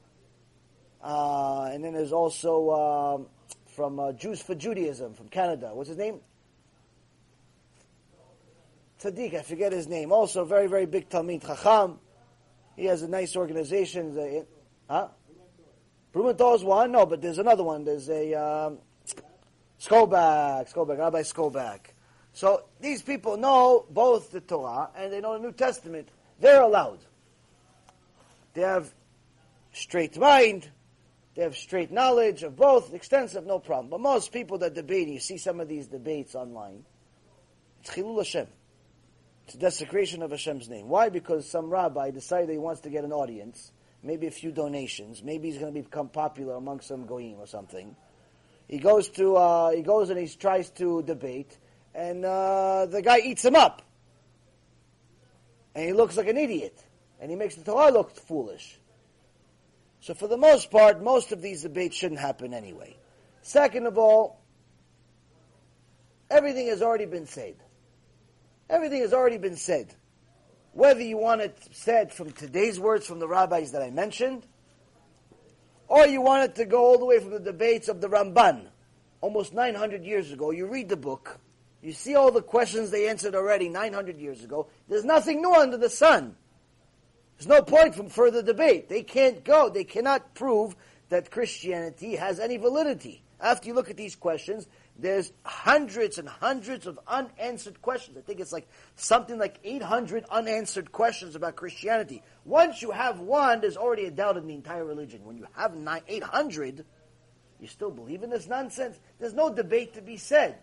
And then there's also um, from uh, Jews for Judaism from Canada. What's his name? Tzaddik, I forget his name. Also, very, very big Talmid Chacham. He has a nice organization. The, huh? Blumenthal is one. No, but there's another one. There's a um, Skobac, Skobac, Rabbi Skobac. So these people know both the Torah and they know the New Testament. They're allowed. They have straight mind. They have straight knowledge of both, extensive, no problem. But most people that debate, you see some of these debates online, it's Chilul Hashem. It's desecration of Hashem's name. Why? Because some rabbi decided he wants to get an audience, maybe a few donations, maybe he's going to become popular among some goyim or something. He goes to, uh, he goes and he tries to debate, and uh, the guy eats him up. And he looks like an idiot and he makes the Torah look foolish. So for the most part, most of these debates shouldn't happen anyway. Second of all, everything has already been said. Everything has already been said. Whether you want it said from today's words from the rabbis that I mentioned, or you want it to go all the way from the debates of the Ramban, almost 900 years ago. You read the book, you see all the questions they answered already 900 years ago. There's nothing new under the sun. There's no point from further debate. They can't go. They cannot prove that Christianity has any validity. After you look at these questions, there's hundreds and hundreds of unanswered questions. I think it's like something like 800 unanswered questions about Christianity. Once you have one, there's already a doubt in the entire religion. When you have 800, you still believe in this nonsense? There's no debate to be said.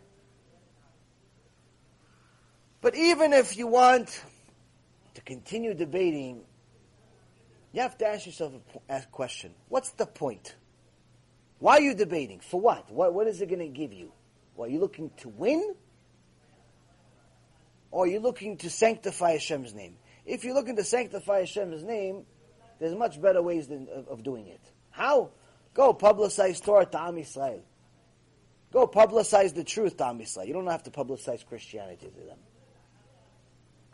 But even if you want to continue debating you have to ask yourself a question. What's the point? Why are you debating? For what? What, what is it going to give you? Well, are you looking to win? Or are you looking to sanctify Hashem's name? If you're looking to sanctify Hashem's name, there's much better ways than, of, of doing it. How? Go publicize Torah to Am Yisrael. Go publicize the truth to Am Yisrael. You don't have to publicize Christianity to them.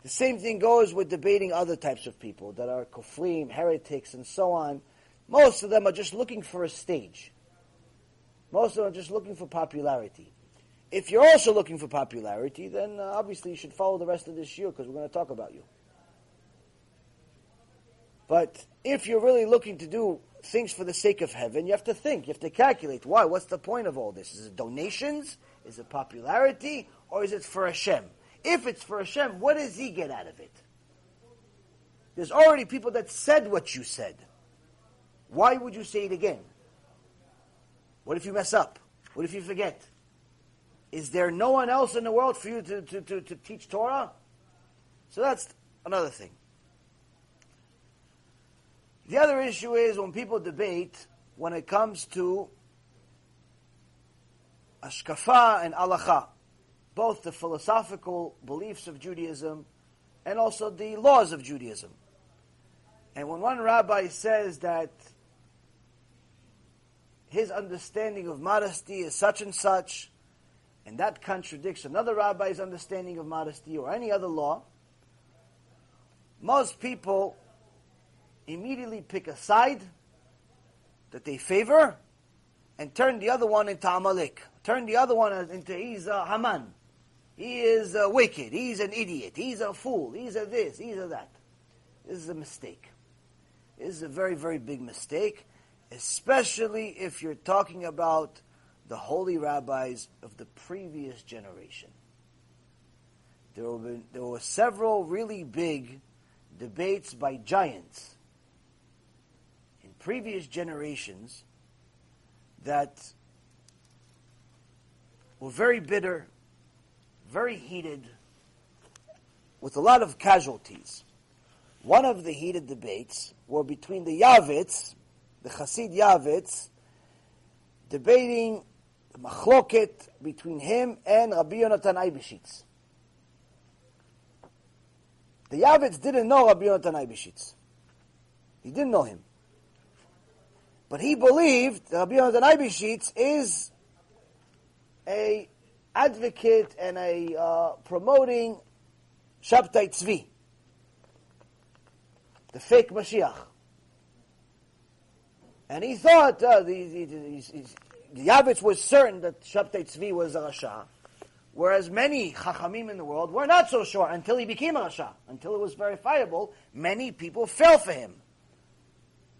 The same thing goes with debating other types of people that are kofrim, heretics, and so on. Most of them are just looking for a stage. Most of them are just looking for popularity. If you're also looking for popularity, then uh, obviously you should follow the rest of this year because we're going to talk about you. But if you're really looking to do things for the sake of heaven, you have to think, you have to calculate. Why? What's the point of all this? Is it donations? Is it popularity? Or is it for Hashem? If it's for Hashem, what does he get out of it? There's already people that said what you said. Why would you say it again? What if you mess up? What if you forget? Is there no one else in the world for you to, to, to, to teach Torah? So that's another thing. The other issue is when people debate when it comes to hashkafa and halacha, both the philosophical beliefs of Judaism and also the laws of Judaism. And when one rabbi says that his understanding of modesty is such and such, and that contradicts another rabbi's understanding of modesty or any other law, most people immediately pick a side that they favor and turn the other one into Amalek. Turn the other one into he's a Haman. He is a wicked. He's an idiot. He's a fool. He's a this. He's a that. This is a mistake. This is a very, very big mistake, especially if you're talking about the holy rabbis of the previous generation. There were, there were several really big debates by giants in previous generations that were very bitter, very heated, with a lot of casualties. One of the heated debates were between the Yavitz, the Hasid Yavitz, debating the machloket between him and Rabbi Yonatan Eibeshitz. The Yavitz didn't know Rabbi Yonatan Eibeshitz. He didn't know him. But he believed that Rabbi Yonatan Eibeshitz is a advocate and a uh, promoting Shabtai Tzvi, the fake Mashiach. And he thought, uh, the, the, the, the Yavitz was certain that Shabtai Tzvi was a Rasha, whereas many Chachamim in the world were not so sure until he became a Rasha, until it was verifiable. Many people fell for him.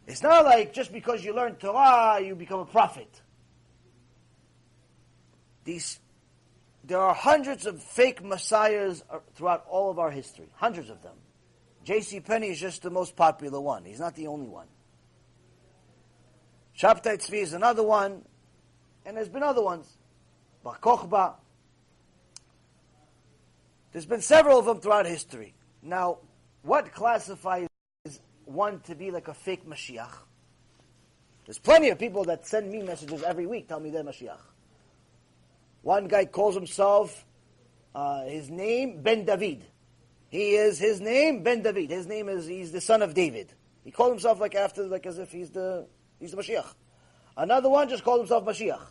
It's not like just because you learn Torah, you become a prophet. These, there are hundreds of fake messiahs uh, throughout all of our history. Hundreds of them. J.C. Penney is just the most popular one. He's not the only one. Shabtai Tzvi is another one, and there's been other ones. Bar Kochba. There's been several of them throughout history. Now, what classifies one to be like a fake Mashiach? There's plenty of people that send me messages every week, tell me they're Mashiach. One guy calls himself, uh, his name, Ben David. He is his name, Ben David. His name is, he's the son of David. He called himself like after, like as if he's the, he's the Mashiach. Another one just called himself Mashiach.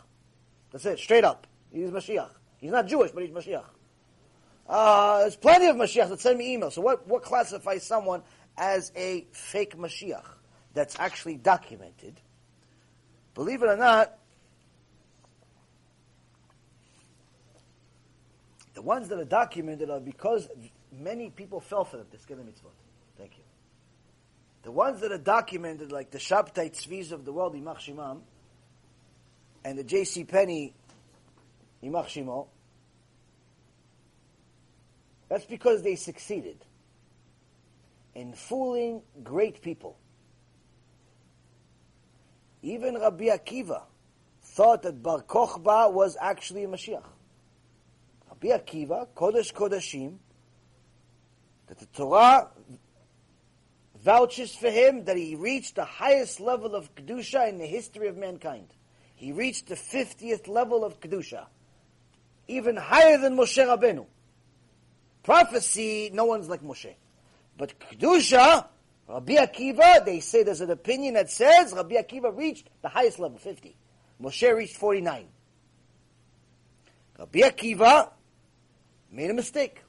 That's it, straight up. He's Mashiach. He's not Jewish, but he's Mashiach. Uh, there's plenty of Mashiach that send me emails. So what, what classifies someone as a fake Mashiach that's actually documented? Believe it or not, The ones that are documented are because many people fell for them. Teskele mitzvot. Thank you. The ones that are documented, like the Shabtai Tzvis of the world, Imach Shimam, and the J.C. Penney, Imach Shimo, that's because they succeeded in fooling great people. Even Rabbi Akiva thought that Bar Kochba was actually a Mashiach. Rabbi Akiva, Kodesh Kodashim, that the Torah vouches for him that he reached the highest level of Kedusha in the history of mankind. He reached the 50th level of Kedusha. Even higher than Moshe Rabbeinu. Prophecy, no one's like Moshe. But Kedusha, Rabbi Akiva, they say there's an opinion that says Rabbi Akiva reached the highest level, 50. Moshe reached 49. Rabbi Akiva made a mistake.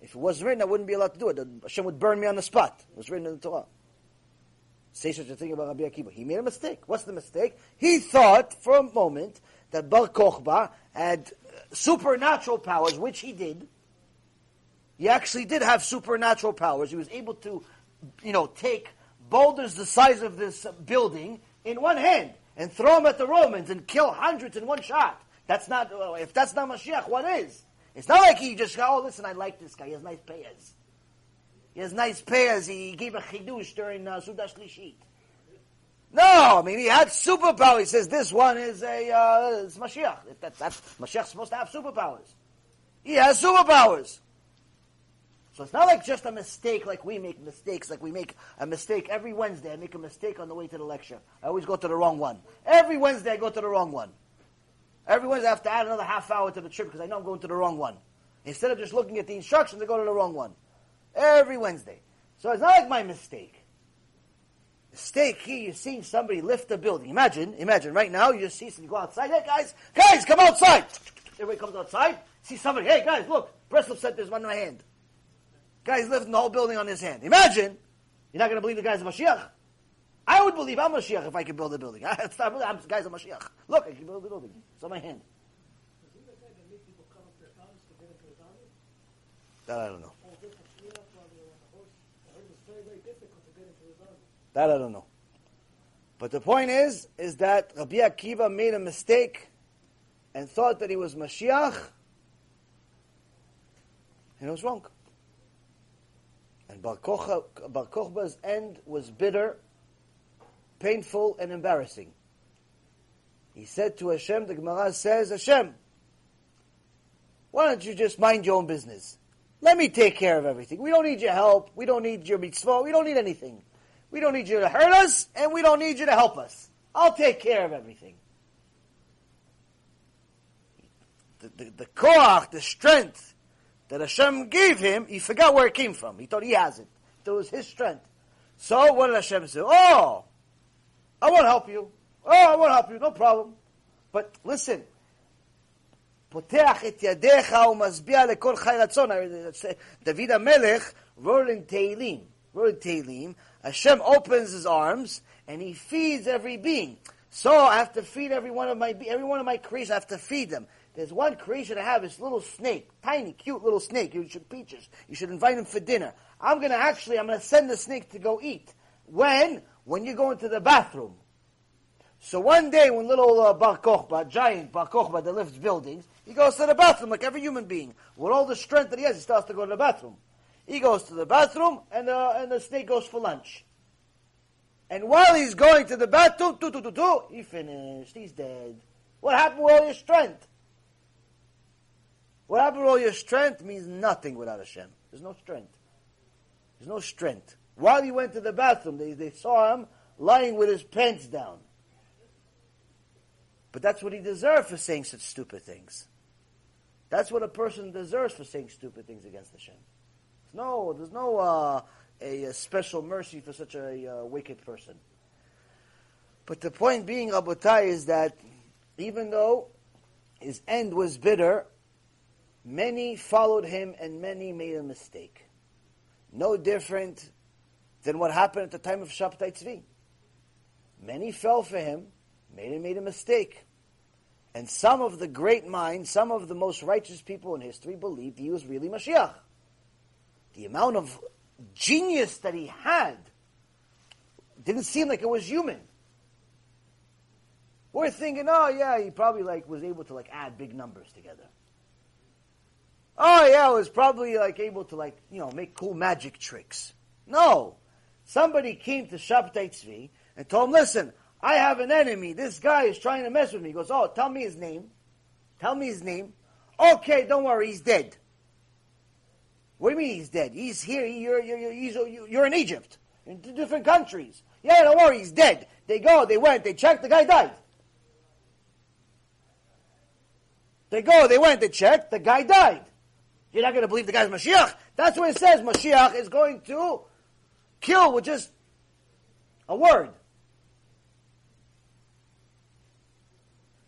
If it wasn't written, I wouldn't be allowed to do it. Hashem would burn me on the spot. It was written in the Torah. Say such a thing about Rabbi Akiva. He made a mistake. What's the mistake? He thought for a moment that Bar Kochba had uh, supernatural powers, which he did. He actually did have supernatural powers. He was able to, you know, take boulders the size of this building in one hand and throw them at the Romans and kill hundreds in one shot. That's not, if that's not Mashiach, what is? It's not like he just, oh, listen, I like this guy. He has nice payers. He has nice payas. He gave a chidush during uh, Sudash. No, I mean he had superpower. He says this one is a uh, it's Mashiach. That, that's Mashiach's supposed to have superpowers. He has superpowers. So it's not like just a mistake like we make mistakes, like we make a mistake every Wednesday. I make a mistake on the way to the lecture. I always go to the wrong one. Every Wednesday I go to the wrong one. Every Wednesday I have to add another half hour to the trip because I know I'm going to the wrong one. Instead of just looking at the instructions, I go to the wrong one. Every Wednesday. So it's not like my mistake. Mistake here, you're seeing somebody lift a building. Imagine, imagine, right now, you just see somebody go outside. Hey, guys, guys, come outside. Everybody comes outside, see somebody. Hey, guys, look, Breslov said there's one in my hand. Guy's lifting the whole building on his hand. Imagine, you're not going to believe the guy's a Mashiach. I would believe I'm Mashiach if I could build a building. (laughs) I'm the guy's a Mashiach. Look, I can build a building. It's on my hand. That I don't know. That I don't know. But the point is, is that Rabbi Akiva made a mistake and thought that he was Mashiach, and it was wrong. And Bar, Bar Kochba's end was bitter, painful, and embarrassing. He said to Hashem, the Gemara says, Hashem, why don't you just mind your own business? Let me take care of everything. We don't need your help. We don't need your mitzvah. We don't need anything. We don't need you to hurt us, and we don't need you to help us. I'll take care of everything. The, the, the koach, the strength that Hashem gave him, he forgot where it came from. He thought he has it. It was his strength. So what did Hashem say? Oh, I want to help you. Oh, I want to help you. No problem. But listen, פותח את ידיך ומשביע לכל חי רצון. דוד המלך wrote in Tehillim, wrote in Tehillim, Hashem opens his arms and he feeds every being. So I have to feed every one of my every one of my creations. I have to feed them. There's one creation I have, this little snake, tiny, cute little snake. You should peaches. You should invite him for dinner. I'm gonna actually, I'm gonna send the snake to go eat. When? when you go into the bathroom. So one day when little uh, Bar Kochba, giant Bar Kochba that lifts buildings, he goes to the bathroom like every human being. With all the strength that he has, he starts to go to the bathroom. He goes to the bathroom, and uh, and the snake goes for lunch. And while he's going to the bathroom, tu, tu, tu, tu, he finished. He's dead. What happened with all your strength? What happened with all your strength means nothing without Hashem. There's no strength. There's no strength. While he went to the bathroom, they, they saw him lying with his pants down. But that's what he deserved for saying such stupid things. That's what a person deserves for saying stupid things against Hashem. There's no, there's no uh, a, a, special mercy for such a uh, wicked person. But the point being, Abutai, is that even though his end was bitter, many followed him and many made a mistake. No different than what happened at the time of Shabtai Tzvi. Many fell for him, made made a mistake. And some of the great minds, some of the most righteous people in history believed he was really Mashiach. The amount of genius that he had didn't seem like it was human. We're thinking, oh yeah, he probably like was able to like add big numbers together. Oh yeah, was probably like able to like you know make cool magic tricks. No, somebody came to Shabtai Tzvi and told him, listen, I have an enemy. This guy is trying to mess with me. He goes, oh, tell me his name. Tell me his name. Okay, don't worry, he's dead. What do you mean he's dead? He's here. You're, you're, you're, you're in Egypt, in different countries. Yeah, don't worry, he's dead. They go, they went, they checked, the guy died. They go, they went, they checked, the guy died. You're not going to believe the guy's Mashiach. That's what it says. Mashiach is going to kill with just a word.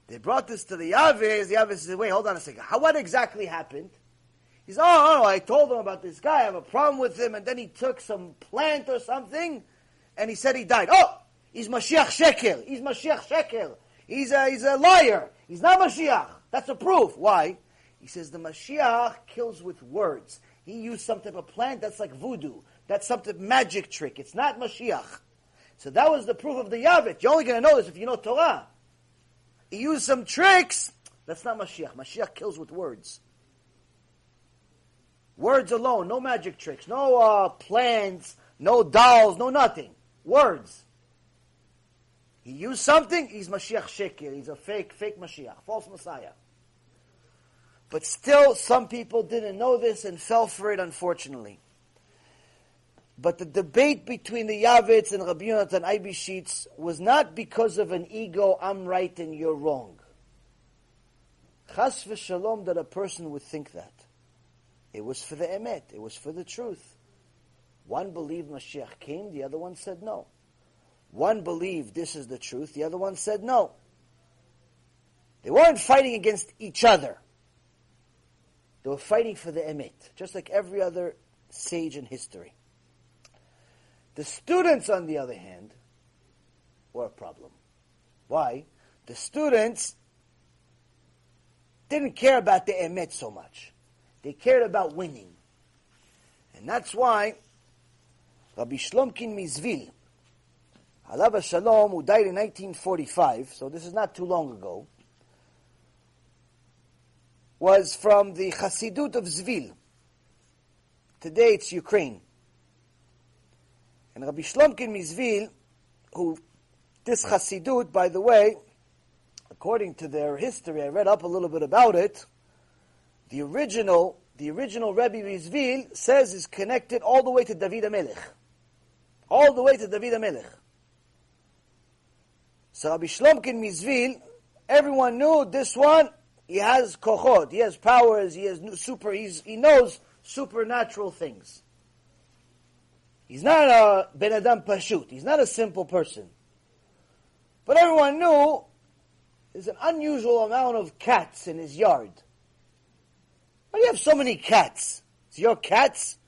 They brought this to the Yavis. The Yavis said, wait, hold on a second. How, what exactly happened? He said, oh, oh, I told him about this guy. I have a problem with him. And then he took some plant or something. And he said he died. Oh, he's Mashiach Sheker. He's Mashiach Sheker. He's a, he's a liar. He's not Mashiach. That's a proof. Why? He says the Mashiach kills with words. He used some type of plant that's like voodoo. That's something magic trick. It's not Mashiach. So that was the proof of the Yavit. You're only going to know this if you know Torah. He used some tricks. That's not Mashiach. Mashiach kills with words. Words alone, no magic tricks, no uh, plans, no dolls, no nothing. Words. He used something, he's Mashiach Sheker. He's a fake, fake Mashiach, false Messiah. But still, some people didn't know this and fell for it, unfortunately. But the debate between the Yavitz and Rabbi Yonatan Eibeshitz was not because of an ego, I'm right and you're wrong. Chas v'shalom that a person would think that. It was for the emet, it was for the truth. One believed Mashiach came, the other one said no. One believed this is the truth, the other one said no. They weren't fighting against each other. They were fighting for the emet, just like every other sage in history. The students, on the other hand, were a problem. Why? The students didn't care about the emet so much. They cared about winning. And that's why Rabbi Shlomkin Mizvil, Alav Shalom, who died in 1945, so this is not too long ago, was from the Chassidut of Zvil. Today it's Ukraine. And Rabbi Shlomkin Mizvil, who this Chassidut, by the way, according to their history, I read up a little bit about it. The original, the original Rabbi Mizvil says is connected all the way to David HaMelech. All the way to David HaMelech. So Rabbi Shlomkin Mizvil, everyone knew this one, he has kochot, he has powers, he has super, he knows supernatural things. He's not a Ben Adam Pashut. He's not a simple person. But everyone knew there's an unusual amount of cats in his yard. Why do you have so many cats? It's your cats?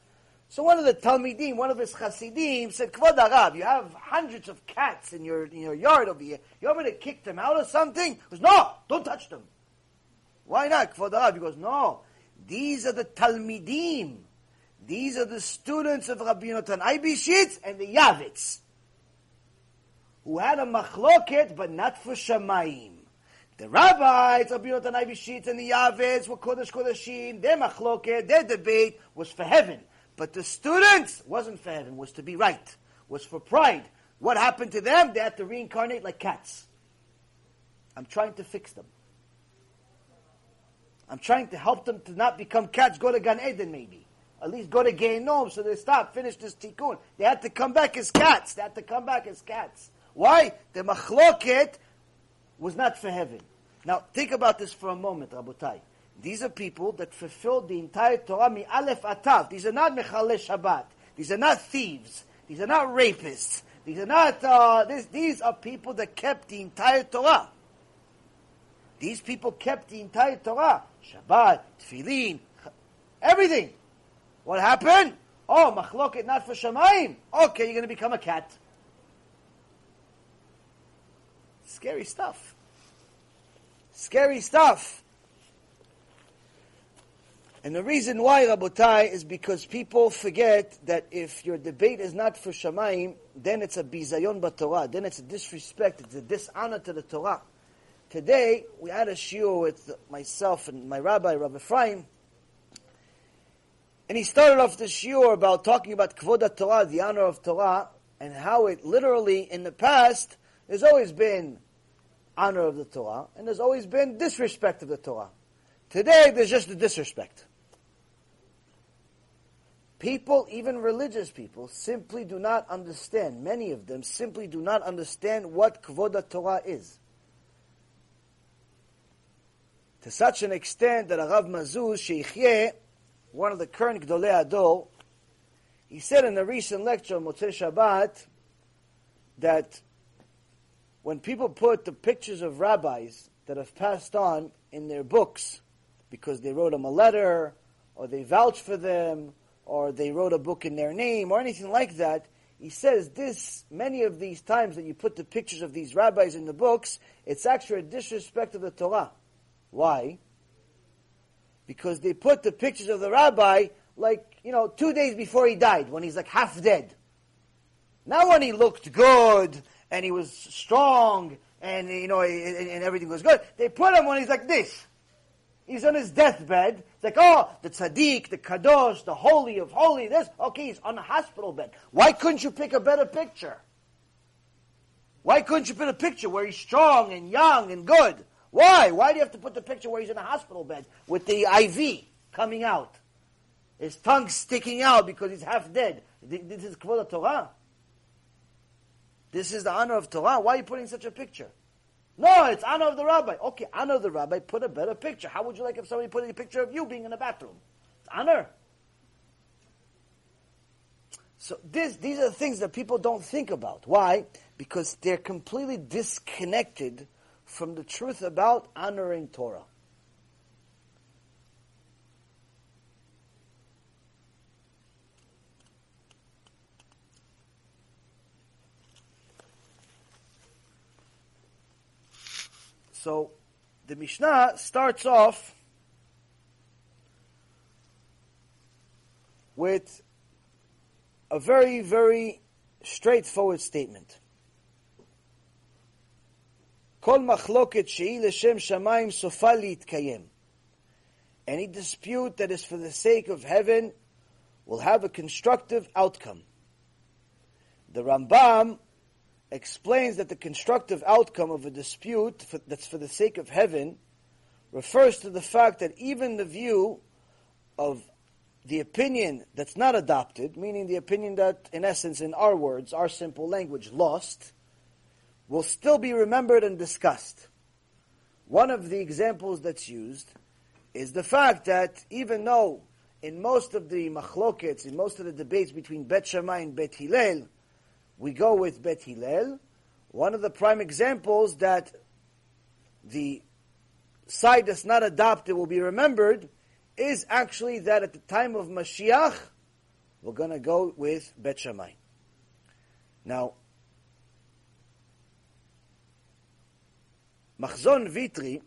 So one of the Talmidim, one of his Hasidim said, Kvod Arab, you have hundreds of cats in your, in your yard over here. You want me to kick them out or something? He goes, no, don't touch them. Why not? Kvod Arab. He goes, no, these are the Talmidim. These are the students of Rabbi Yonatan Eibeshitz and the Yavitz, who had a machloket, but not for Shamayim. The rabbis, Rabbi Yonatan Eibeshitz and the Yavitz were Kodesh Kodeshim, their machloket, their debate was for heaven. But the students wasn't for heaven, was to be right, was for pride. What happened to them? They had to reincarnate like cats. I'm trying to fix them. I'm trying to help them to not become cats, go to Gan Eden maybe at least go to Gehinom, so they stop, finish this tikkun. They had to come back as cats. They had to come back as cats. Why? The machloket was not for heaven. Now, think about this for a moment, Rabotai. These are people that fulfilled the entire Torah mi aleph atav. These are not mechalei Shabbat. These are not thieves. These are not rapists. These are not. Uh, this, these are people that kept the entire Torah. These people kept the entire Torah. Shabbat, Tefillin, everything. What happened? Oh, machloket not for Shemaim. Okay, you're going to become a cat. Scary stuff. Scary stuff. And the reason why, Rabotai, is because people forget that if your debate is not for Shemaim, then it's a bizayon Torah. Then it's a disrespect. It's a dishonor to the Torah. Today, we had a shiur with myself and my rabbi, Rabbi Ephraim, and he started off the shiur about talking about Kvod Torah, the honor of Torah, and how it literally, in the past, there's always been honor of the Torah, and there's always been disrespect of the Torah. Today, there's just the disrespect. People, even religious people, simply do not understand, many of them simply do not understand what Kvod Torah is. To such an extent that Arav Mazuz, Sheikhye, one of the current Gdolei Adol, he said in a recent lecture, on Motzei Shabbat, that when people put the pictures of rabbis that have passed on in their books because they wrote them a letter, or they vouched for them, or they wrote a book in their name, or anything like that, he says this, many of these times that you put the pictures of these rabbis in the books, it's actually a disrespect of the Torah. Why? Because they put the pictures of the rabbi like, you know, two days before he died, when he's like half dead. Not when he looked good and he was strong and, you know, and, and everything was good. They put him when he's like this. He's on his deathbed. It's like, oh, the tzaddik, the kadosh, the holy of holy, this. Okay, he's on a hospital bed. Why couldn't you pick a better picture? Why couldn't you put a picture where he's strong and young and good? Why? Why do you have to put the picture where he's in a hospital bed with the IV coming out? His tongue sticking out because he's half dead. This is Kvod Torah. This is the honor of Torah. Why are you putting such a picture? No, it's honor of the rabbi. Okay, honor of the rabbi, put a better picture. How would you like if somebody put a picture of you being in a bathroom? It's honor. So this, these are the things that people don't think about. Why? Because they're completely disconnected from the truth about honoring Torah. So the Mishnah starts off with a very, very straightforward statement. כל מחלוקת שהיא לשם שמיים סופה להתקיים. Any dispute that is for the sake of heaven will have a constructive outcome. The Rambam explains that the constructive outcome of a dispute for, that's for the sake of heaven refers to the fact that even the view of the opinion that's not adopted, meaning the opinion that, in essence, in our words, our simple language, lost, will still be remembered and discussed. One of the examples that's used is the fact that even though in most of the machlokets, in most of the debates between Bet Shammai and Bet Hillel, we go with Bet Hillel. One of the prime examples that the side that's not adopted will be remembered is actually that at the time of Mashiach, we're going to go with Bet Shammai. Now, Machzor Vitry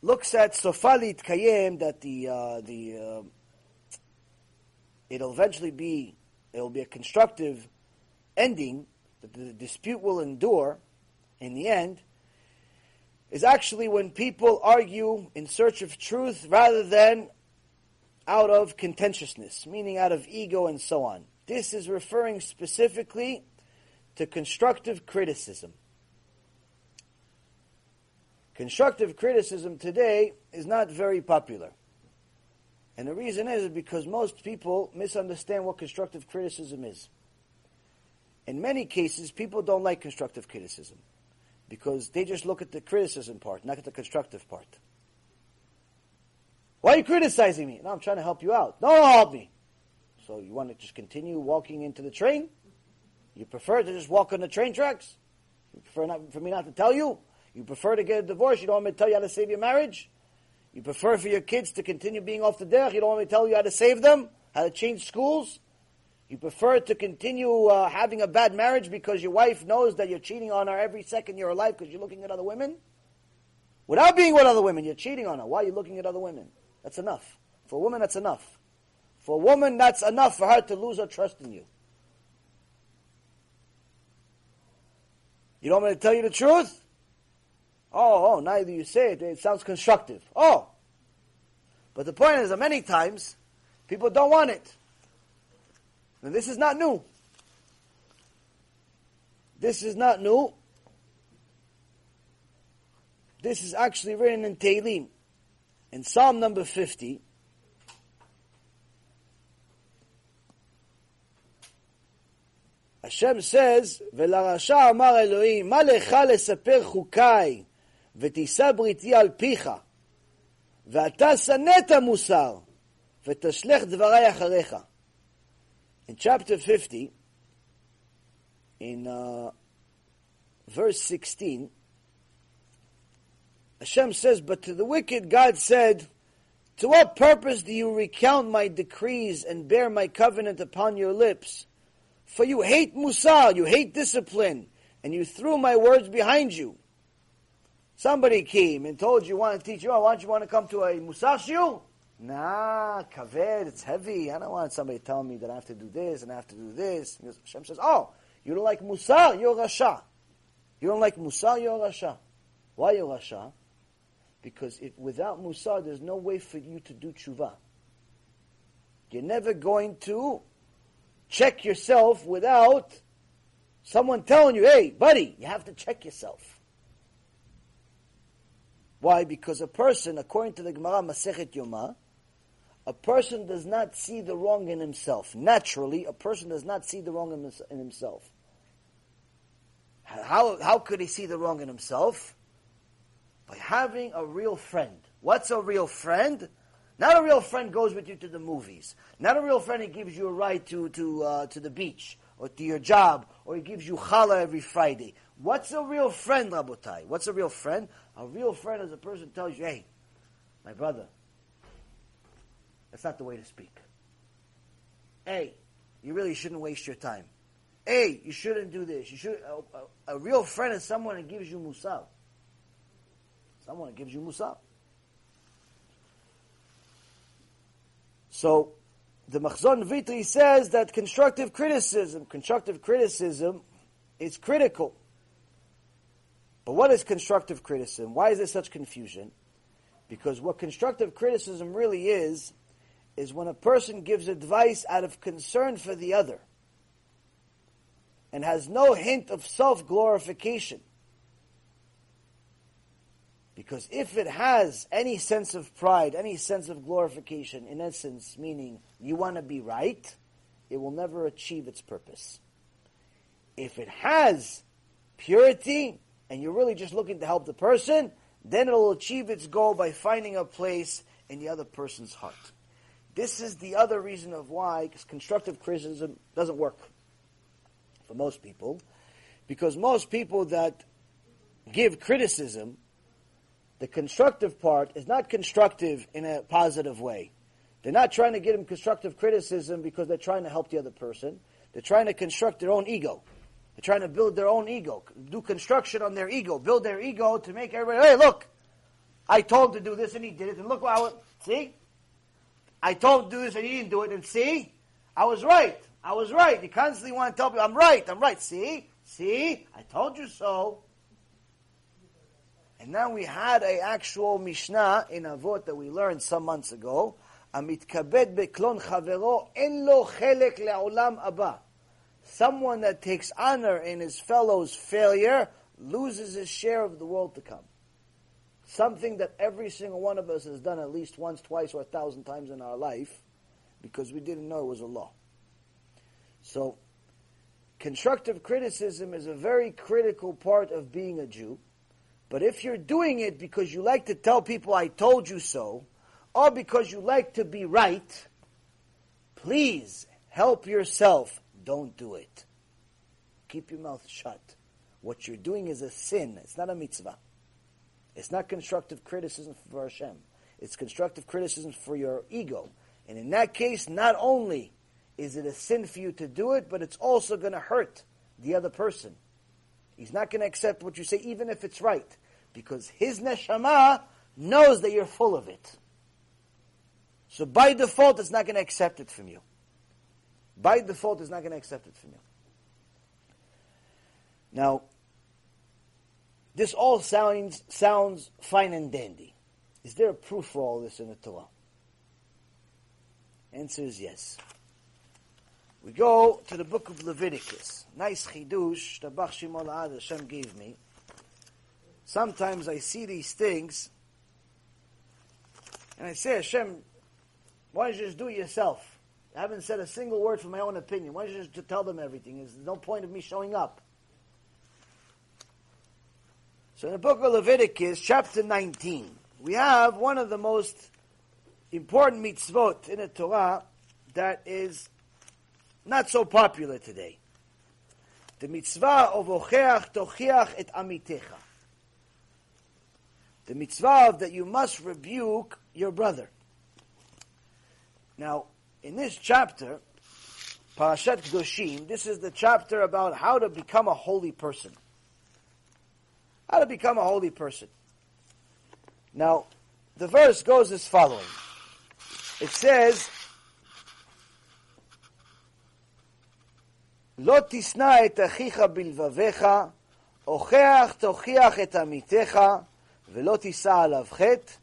looks at Sofa lehitkayem that the uh, the uh, it'll eventually be it will be a constructive ending, that the dispute will endure in the end, is actually when people argue in search of truth rather than out of contentiousness, meaning out of ego and so on. This is referring specifically to constructive criticism. Constructive criticism today is not very popular. And the reason is because most people misunderstand what constructive criticism is. In many cases, people don't like constructive criticism because they just look at the criticism part, not at the constructive part. Why are you criticizing me? No, I'm trying to help you out. Don't help me. So you want to just continue walking into the train? You prefer to just walk on the train tracks? You prefer not, for me not to tell you? You prefer to get a divorce? You don't want me to tell you how to save your marriage? You prefer for your kids to continue being off the derech. You don't want me to tell you how to save them, how to change schools. You prefer to continue uh, having a bad marriage because your wife knows that you're cheating on her every second you're alive because you're looking at other women. Without being with other women, you're cheating on her. Why are you looking at other women? That's enough. For a woman, that's enough. For a woman, that's enough for her to lose her trust in you. You don't want me to tell you the truth? Oh, oh, neither you say it, it sounds constructive. Oh. But the point is that many times people don't want it. And this is not new. This is not new. This is actually written in Tehillim. In Psalm number 50, Hashem says, ולרשע אמר אלוהים, מה לך לספר חוקיי ותישא בריתי על פיך, ואתה שנאת מוסר, ותשלך דברי אחריך. In chapter 50, in uh, verse 16, Hashem says, But to the wicked God said, To what purpose do you recount my decrees and bear my covenant upon your lips? For you hate Musar, you hate discipline, and you threw my words behind you. Somebody came and told you, want to teach you, oh, why don't you want to come to a Musar shiur? Nah, kaved, it's heavy. I don't want somebody telling me that I have to do this and I have to do this. And Hashem says, oh, you don't like Musar, you're Rasha. You don't like Musar, you're Rasha. Why you're Rasha? Because if, without Musar, there's no way for you to do tshuva. You're never going to check yourself without someone telling you, hey, buddy, you have to check yourself. Why? Because a person, according to the Gemara Masechet Yoma, a person does not see the wrong in himself. Naturally, a person does not see the wrong in himself. How, how could he see the wrong in himself? By having a real friend. What's a real friend? Not a real friend goes with you to the movies. Not a real friend he gives you a ride to, to, uh, to the beach or to your job or he gives you challah every Friday. What's a real friend, Rabotai? What's a real friend? A real friend is a person who tells you, hey, my brother, that's not the way to speak. Hey, you really shouldn't waste your time. Hey, you shouldn't do this. You should. A, a, a real friend is someone that gives you musar. Someone that gives you musar. So, the Machzor Vitry says that constructive criticism, constructive criticism, is critical. But what is constructive criticism? Why is there such confusion? Because what constructive criticism really is, is when a person gives advice out of concern for the other and has no hint of self glorification. Because if it has any sense of pride, any sense of glorification, in essence, meaning you want to be right, it will never achieve its purpose. If it has purity, and you're really just looking to help the person, then it'll achieve its goal by finding a place in the other person's heart. This is the other reason of why constructive criticism doesn't work for most people, because most people that give criticism, the constructive part is not constructive in a positive way. They're not trying to give them constructive criticism because they're trying to help the other person. They're trying to construct their own ego. They're trying to build their own ego, do construction on their ego, build their ego to make everybody, hey, look, I told him to do this and he did it, and look how, see? I told him to do this and he didn't do it, and see? I was right. I was right. You constantly want to tell people, I'm right, I'm right. See? See? I told you so. And now we had a actual Mishnah in Avot that we learned some months ago. המתכבד בקלון חברו, אין לו חלק לעולם הבא. Someone that takes honor in his fellow's failure loses his share of the world to come. Something that every single one of us has done at least once, twice, or a thousand times in our life because we didn't know it was a law. So, constructive criticism is a very critical part of being a Jew. But if you're doing it because you like to tell people, I told you so, or because you like to be right, please help yourself. Don't do it. Keep your mouth shut. What you're doing is a sin. It's not a mitzvah. It's not constructive criticism for Hashem. It's constructive criticism for your ego. And in that case, not only is it a sin for you to do it, but it's also going to hurt the other person. He's not going to accept what you say, even if it's right, because his neshama knows that you're full of it. So by default, it's not going to accept it from you. By default, is not going to accept it from you. Now, this all sounds sounds fine and dandy. Is there a proof for all this in the Torah? Answer is yes. We go to the book of Leviticus. Nice chidush that Bach Shimon Hashem gave me. Sometimes I see these things, and I say, Hashem, why don't you just do it yourself? I haven't said a single word for my own opinion. Why don't you just tell them everything? There's no point of me showing up. So in the book of Leviticus, chapter 19, we have one of the most important mitzvot in the Torah that is not so popular today. The mitzvah of ocheach tochiach et amitecha. The mitzvah that you must rebuke your brother. Now, in this chapter, Parashat Kedoshim, this is the chapter about how to become a holy person. How to become a holy person. Now, the verse goes as following. It says, לא תשנא את אחיך בלבביך, הוכח תוכיח את עמיתך, ולא תישא עליו חטא,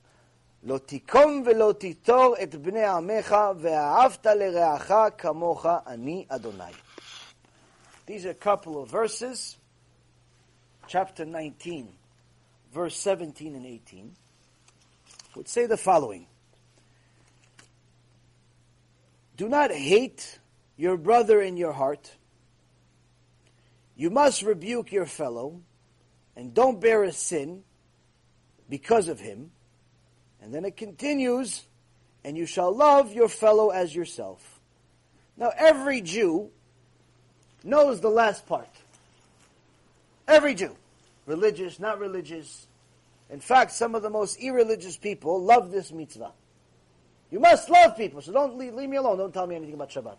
לא תיקום ולא תיטור את בני עמך, ואהבת לרעך כמוך, אני אדוני. These are a couple of verses, chapter 19, verse 17 and 18, would say the following. Do not hate your brother in your heart. You must rebuke your fellow, and don't bear a sin because of him. And then it continues, and you shall love your fellow as yourself. Now, every Jew knows the last part. Every Jew, religious, not religious. In fact, some of the most irreligious people love this mitzvah. You must love people, so don't leave, leave me alone. Don't tell me anything about Shabbat.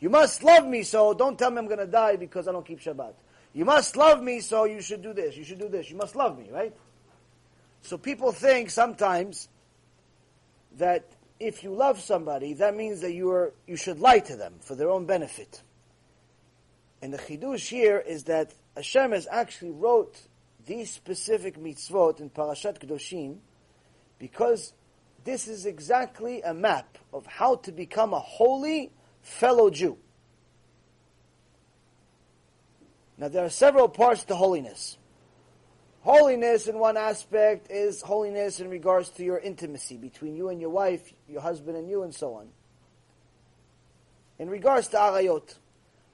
You must love me, so don't tell me I'm going to die because I don't keep Shabbat. You must love me, so you should do this. You should do this. You must love me, right? So people think sometimes that if you love somebody, that means that you are you should lie to them for their own benefit. And the chidush here is that Hashem has actually wrote these specific mitzvot in Parashat Kedoshim because this is exactly a map of how to become a holy fellow Jew. Now there are several parts to holiness. Holiness in one aspect is holiness in regards to your intimacy between you and your wife, your husband and you, and so on. In regards to arayot,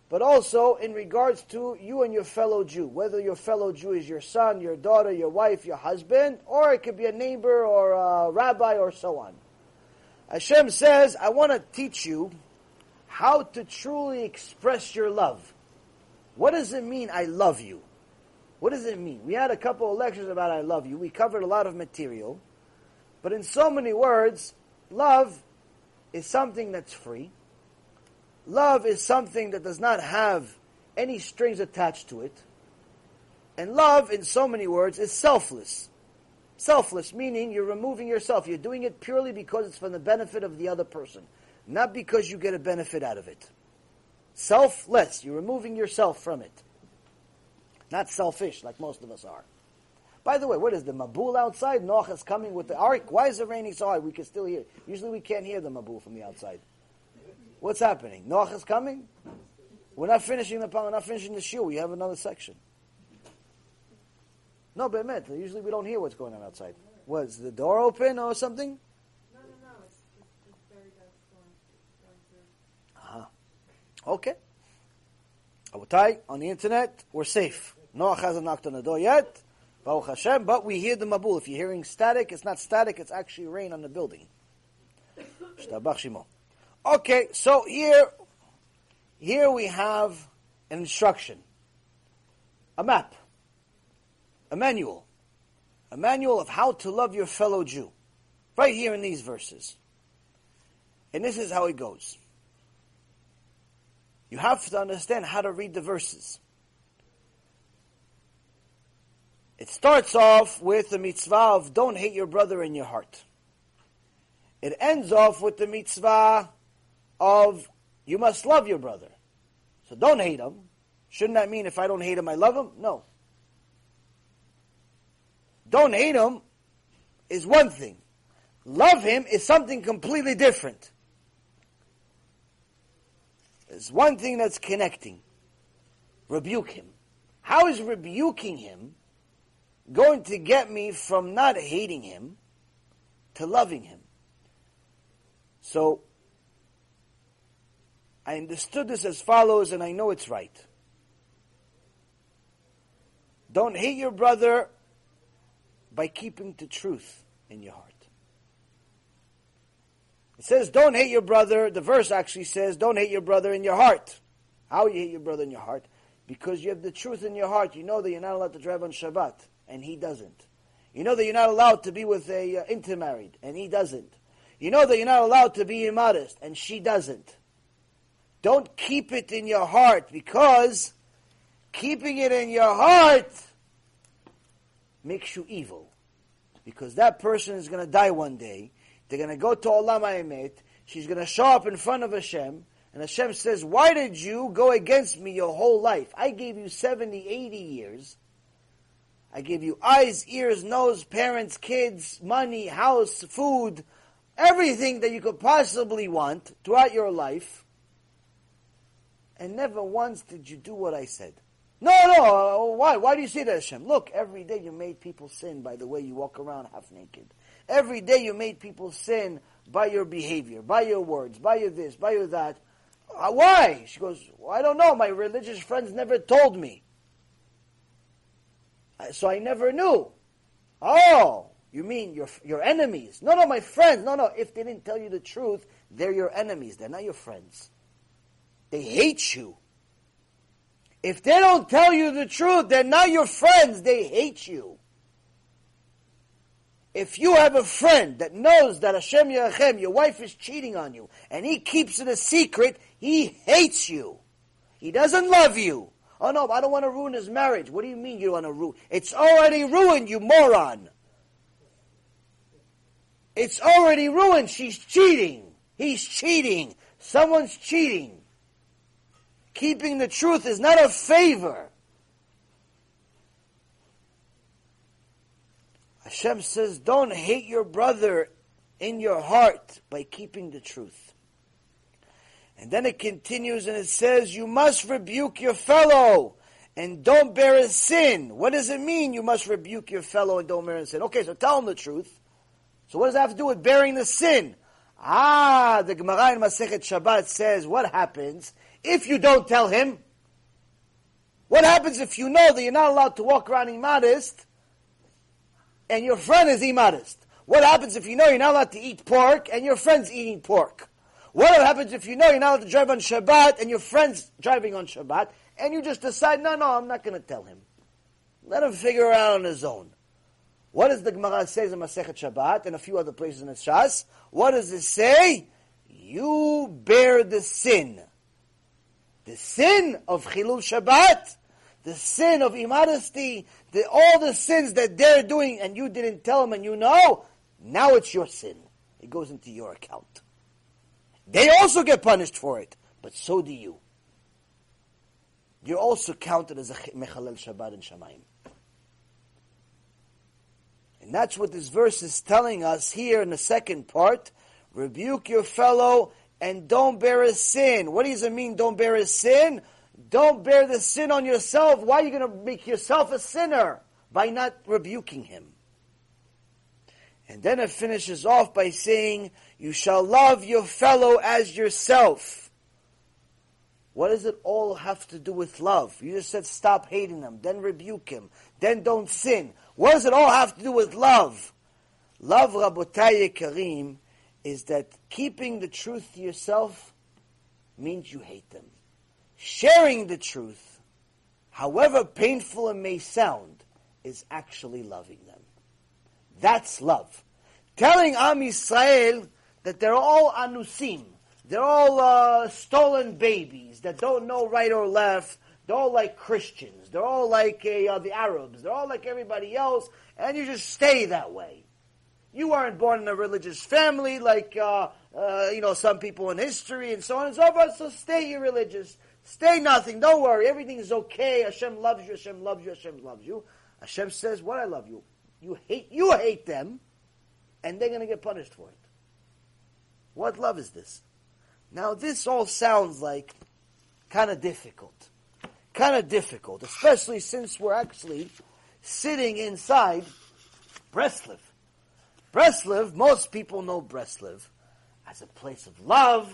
but also in regards to you and your fellow Jew, whether your fellow Jew is your son, your daughter, your wife, your husband, or it could be a neighbor or a rabbi or so on. Hashem says, I want to teach you how to truly express your love. What does it mean, I love you? What does it mean? We had a couple of lectures about I love you. We covered a lot of material. But in so many words, love is something that's free. Love is something that does not have any strings attached to it. And love, in so many words, is selfless. Selfless, meaning you're removing yourself. You're doing it purely because it's for the benefit of the other person, not because you get a benefit out of it. Selfless, you're removing yourself from it. Not selfish, like most of us are. By the way, what is the Mabul outside? Noach is coming with the ark. Why is it raining so hard? We can still hear. Usually we can't hear the Mabul from the outside. What's happening? Noach is coming? We're not finishing the we're not finishing the shiur. We have another section. No, but meant usually we don't hear what's going on outside. Was the door open or something? No, no, no. It's, it's, it's very dark storm. Uh-huh. Okay. Rabotai, on the internet, we're safe. Noach hasn't knocked on the door yet. Baruch Hashem, but we hear the Mabul. If you're hearing static, it's not static, it's actually rain on the building. Okay, so here, here we have an instruction, a map, a manual, a manual of how to love your fellow Jew, right here in these verses. And this is how it goes. You have to understand how to read the verses. It starts off with the mitzvah of don't hate your brother in your heart. It ends off with the mitzvah of you must love your brother. So don't hate him. Shouldn't that mean if I don't hate him, I love him? No. Don't hate him is one thing. Love him is something completely different. There's one thing that's connecting. Rebuke him. How is rebuking him going to get me from not hating him to loving him? So, I understood this as follows, and I know it's right. Don't hate your brother by keeping the truth in your heart. It says, don't hate your brother. The verse actually says, don't hate your brother in your heart. How you hate your brother in your heart? Because you have the truth in your heart. You know that you're not allowed to drive on Shabbat, and he doesn't. You know that you're not allowed to be with a uh, intermarried, and he doesn't. You know that you're not allowed to be immodest, and she doesn't. Don't keep it in your heart, because keeping it in your heart makes you evil. Because that person is going to die one day, they're going to go to Olam Ha'emet. She's going to show up in front of Hashem. And Hashem says, why did you go against me your whole life? I gave you 70, 80 years. I give you eyes, ears, nose, parents, kids, money, house, food, everything that you could possibly want throughout your life. And never once did you do what I said. No, no, why? Why do you say that, Hashem? Look, every day you made people sin by the way you walk around half naked. Every day you made people sin by your behavior, by your words, by your this, by your that. Uh, why? She goes, well, I don't know. My religious friends never told me. Uh, so I never knew. Oh, you mean your, your enemies? No, no, my friends. No, no. If they didn't tell you the truth, they're your enemies. They're not your friends. They hate you. If they don't tell you the truth, they're not your friends. They hate you. If you have a friend that knows that Hashem Yerachem, your wife is cheating on you, and he keeps it a secret, he hates you. He doesn't love you. Oh no, I don't want to ruin his marriage. What do you mean you want to ruin? It's already ruined, you moron. It's already ruined. She's cheating. He's cheating. Someone's cheating. Keeping the truth is not a favor. Hashem says, don't hate your brother in your heart by keeping the truth. And then it continues and it says, you must rebuke your fellow and don't bear a sin. What does it mean you must rebuke your fellow and don't bear a sin? Okay, so tell him the truth. So what does that have to do with bearing the sin? Ah, the Gemara in Masechet Shabbat says, what happens if you don't tell him? What happens if you know that you're not allowed to walk around immodest and your friend is immodest? What happens if you know you're not allowed to eat pork and your friend's eating pork? What happens if you know you're not allowed to drive on Shabbat and your friend's driving on Shabbat and you just decide, no, no, I'm not going to tell him. Let him figure it out on his own. What does the Gemara say in Masechet Shabbat and a few other places in the Shas? What does it say? You bear the sin the sin of Chilul Shabbat, the sin of immodesty, the, all the sins that they're doing and you didn't tell them and you know, now it's your sin. It goes into your account. They also get punished for it, but so do you. You're also counted as a Mechalel Shabbat and Shamayim. And that's what this verse is telling us here in the second part. Rebuke your fellow and don't bear a sin. What does it mean, don't bear a sin? Don't bear the sin on yourself. Why are you going to make yourself a sinner? By not rebuking him. And then it finishes off by saying, You shall love your fellow as yourself. What does it all have to do with love? You just said stop hating them, then rebuke him, then don't sin. What does it all have to do with love? Love, Rabotai Karim, is that keeping the truth to yourself means you hate them. Sharing the truth, however painful it may sound, is actually loving them. That's love. Telling Am Yisrael that they're all anusim, they're all uh, stolen babies that don't know right or left, they're all like Christians, they're all like uh, the Arabs, they're all like everybody else, and you just stay that way. You weren't born in a religious family like, uh, uh, you know, some people in history and so on and so forth. So stay religious. Stay nothing. Don't worry. Everything is okay. Hashem loves you. Hashem loves you. Hashem loves you. Hashem says, what I love you. You hate, you hate them and they're going to get punished for it. What love is this? Now this all sounds like kind of difficult. Kind of difficult, especially since we're actually sitting inside Breslev. Breslev, most people know Breslev as a place of love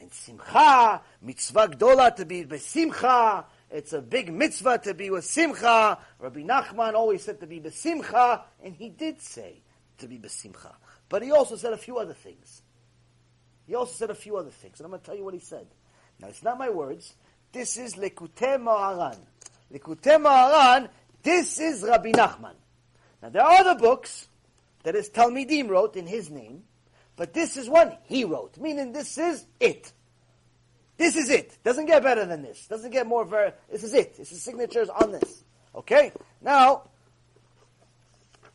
and simcha, mitzvah gdola to be besimcha. It's a big mitzvah to be with simcha. Rabbi Nachman always said to be besimcha, and he did say to be besimcha. But he also said a few other things. He also said a few other things, and I'm going to tell you what he said. Now, it's not my words. This is Likutei Moharan. Likutei Moharan, this is Rabbi Nachman. Now, there are other books that his Talmidim wrote in his name, but this is one he wrote, meaning this is it. This is it. Doesn't get better than this. Doesn't get more ver- this is it. This is signatures on this. Okay? Now,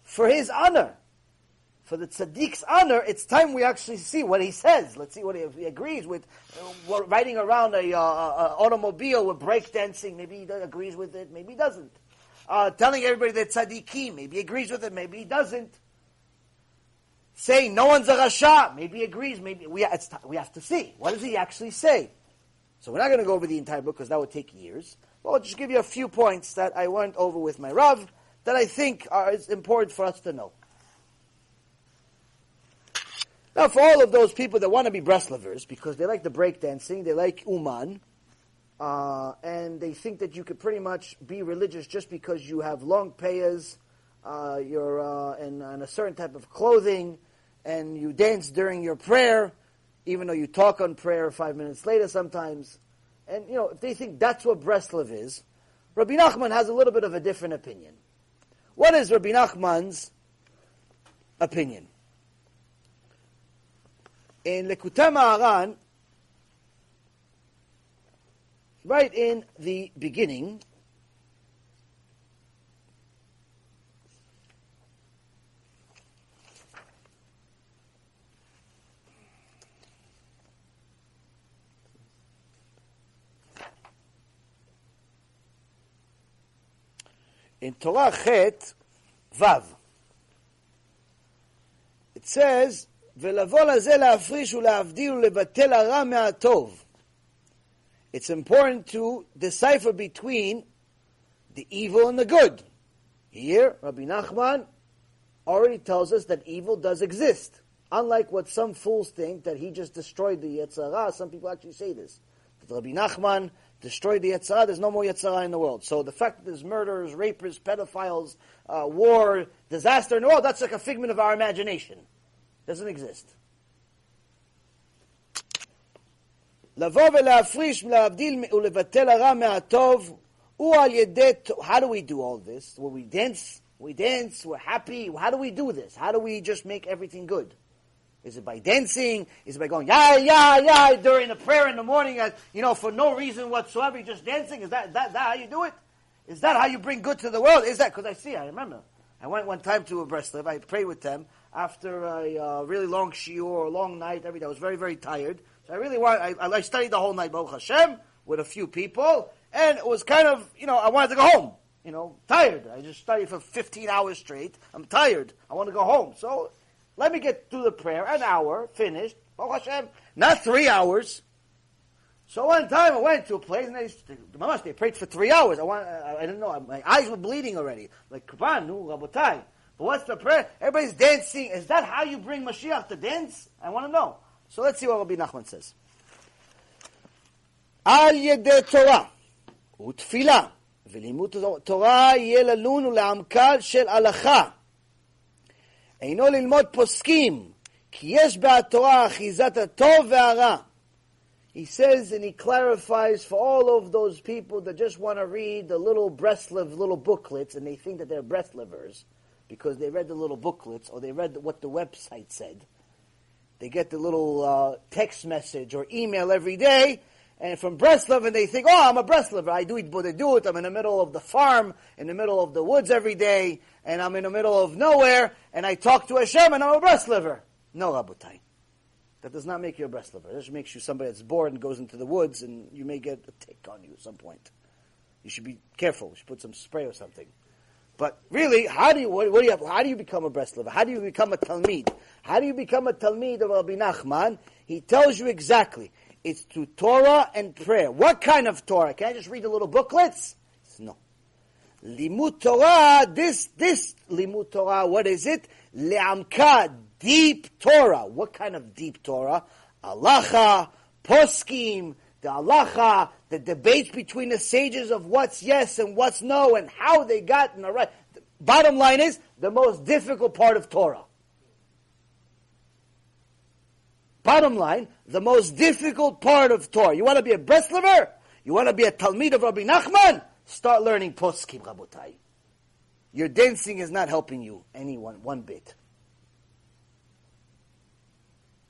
for his honor, for the tzaddik honor, it's time we actually see what he says. Let's see what he, he agrees with. Uh, riding around a, uh, automobile with breakdancing, maybe he agrees with it, maybe he doesn't. uh, telling everybody that tzaddikim. Maybe he agrees with it, maybe he doesn't. Saying no one's a rasha. Maybe he agrees, maybe we, it's, we have to see. What does he actually say? So we're not going to go over the entire book because that would take years. But I'll just give you a few points that I went over with my Rav that I think are is important for us to know. Now, for all of those people that want to be Breslovers, because they like the breakdancing, they like Uman, uh, and they think that you could pretty much be religious just because you have long payas, uh, you're uh, in, in, a certain type of clothing, and you dance during your prayer, even though you talk on prayer five minutes later sometimes. And, you know, if they think that's what Breslov is, Rabbi Nachman has a little bit of a different opinion. What is Rabbi Nachman's opinion? in Likutei Moharan, right in the beginning, in Torah Chet Vav. It says, ולבוא לזה להפריש ולהבדיל ולבטל הרע מהטוב. It's important to decipher between the evil and the good. Here, Rabbi Nachman already tells us that evil does exist. Unlike what some fools think that he just destroyed the Yetzer Hara, some people actually say this. but Rabbi Nachman destroy the Yetzer Hara, there's no more Yetzer Hara in the world. So the fact that there's murderers, rapers, pedophiles, uh, war, disaster in the world, that's like a figment of our imagination. Doesn't exist. How do we do all this? Well, we dance, we dance, we're happy. How do we do this? How do we just make everything good? Is it by dancing? Is it by going, yeah, yeah, yeah, during the prayer in the morning, uh, you know, for no reason whatsoever, you're just dancing? Is that, that, that how you do it? Is that how you bring good to the world? Is that, because I see, I remember. I went one time to a Breslov, I prayed with them, after a uh, really long shiur or long night. Every day I was very very tired. So I really want. I, I studied the whole night, Baruch Hashem, with a few people, and it was kind of you know I wanted to go home. You know, tired. I just studied for 15 hours straight. I'm tired. I want to go home. So let me get through the prayer. An hour finished. Baruch Hashem. Not three hours. So one time I went to a place and they, they, they prayed for three hours. I want, I, I didn't know. My eyes were bleeding already. Like, come on, no, Rabotai. What's the prayer? Everybody's dancing. Is that how you bring Mashiach to dance? I want to know. So let's see what Rabbi Nachman says. על ידי תורה ותפילה ולימוד תורה יהיה ללון ולעמקל של הלכה. אינו ללמוד פוסקים, כי יש בתורה אחיזת הטוב והרע. He says and he clarifies for all of those people that just want to read the little Breslev little booklets and they think that they're Breslevers because they read the little booklets or they read what the website said. They get the little uh, text message or email every day, and from Breslov, and they think, oh, I'm a Breslover. I do it, but I do it. I'm in the middle of the farm, in the middle of the woods every day, and I'm in the middle of nowhere, and I talk to Hashem, and I'm a Breslover. No, Rabotai. That does not make you a Breslover. That just makes you somebody that's bored and goes into the woods, and you may get a tick on you at some point. You should be careful. You should put some spray or something. But really, how do you what, what do you how do you become a Breslover? How do you become a Talmid? How do you become a Talmid of Rabbi Nachman? He tells you exactly. It's through Torah and prayer. What kind of Torah? Can I just read the little booklets? No. Limud Torah, this, this Limud Torah, what is it? Le'amka, deep Torah. What kind of deep Torah? Alacha, poskim, the halacha, the debates between the sages of what's yes and what's no, and how they got in the right. The bottom line is the most difficult part of Torah. Bottom line, the most difficult part of Torah. You want to be a Breslover? You want to be a Talmid of Rabbi Nachman? Start learning Poskim, Rabotai. Your dancing is not helping you anyone one, bit.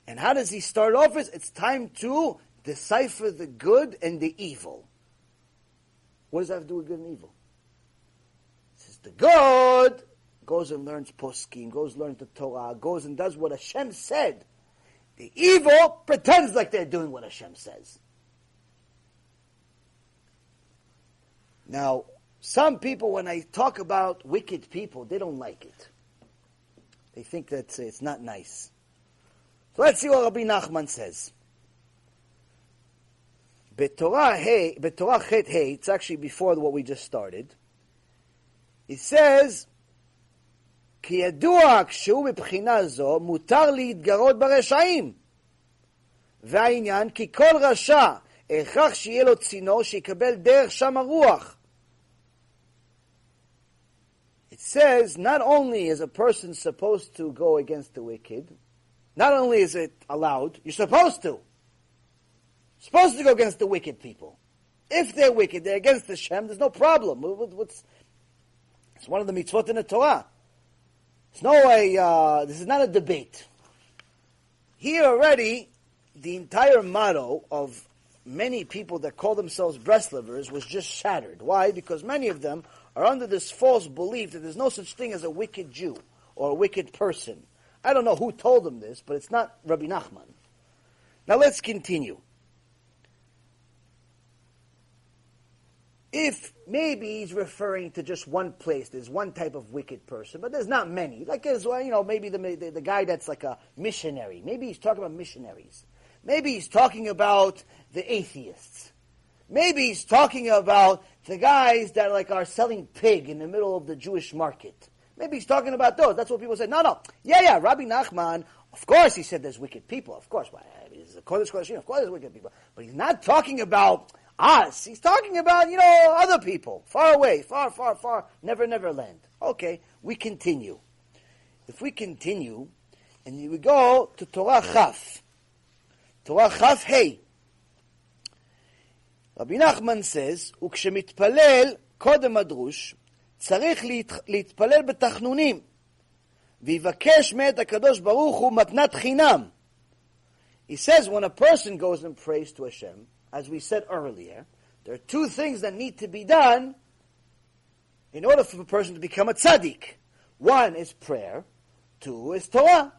And how does he start off? It's time to decipher the good and the evil. What does that have to do with good and evil? It says the good goes and learns poskim, goes and learns the Torah, goes and does what Hashem said. The evil pretends like they're doing what Hashem says. Now, Some people, when I talk about wicked people, they don't like it. They think that it's not nice. So let's see what Rabbi Nachman says. Betorah Hey, Betorah Hey, it's actually before what we just started. It says, כי ידוע כשהוא מבחינה זו, מותר להתגרות ברשעים. והעניין, כי כל רשע, הכרח שיהיה לו צינור שיקבל דרך שם הרוח. It says, not only is a person supposed to go against the wicked, not only is it allowed, you're supposed to. Supposed to go against the wicked people. If they're wicked, they're against the Shem, there's no problem. What's, it's one of the mitzvot in the Torah. It's no way, uh, this is not a debate. Here already, the entire motto of many people that call themselves Breslovers was just shattered. Why? Because many of them are under this false belief that there's no such thing as a wicked Jew or a wicked person. I don't know who told them this, but it's not Rabbi Nachman. Now let's continue. If maybe he's referring to just one place, there's one type of wicked person, but there's not many. Like well, you know, maybe the, the, the guy that's like a missionary. Maybe he's talking about missionaries. Maybe he's talking about the atheists. Maybe he's talking about the guys that like are selling pig in the middle of the Jewish market. Maybe he's talking about those. That's what people say. No, no. Yeah, yeah. Rabbi Nachman, of course he said there's wicked people. Of course. Why? Well, he's a Kodesh Kodeshim. Of course there's wicked people. But he's not talking about us. He's talking about, you know, other people. Far away, far, far, far, never, never land. Okay, we continue. If we continue, and we go to Torah Chaf. Torah Chaf Hey. רבי נחמן says, וכשמתפלל קודם הדרוש, צריך להתפלל בתחנונים, ויבקש מאת הקדוש ברוך הוא מתנת חינם. He says when a person goes and prays to Hashem, as we said earlier, there are two things that need to be done in order for a person to become a tzaddik. One is prayer, two is Torah.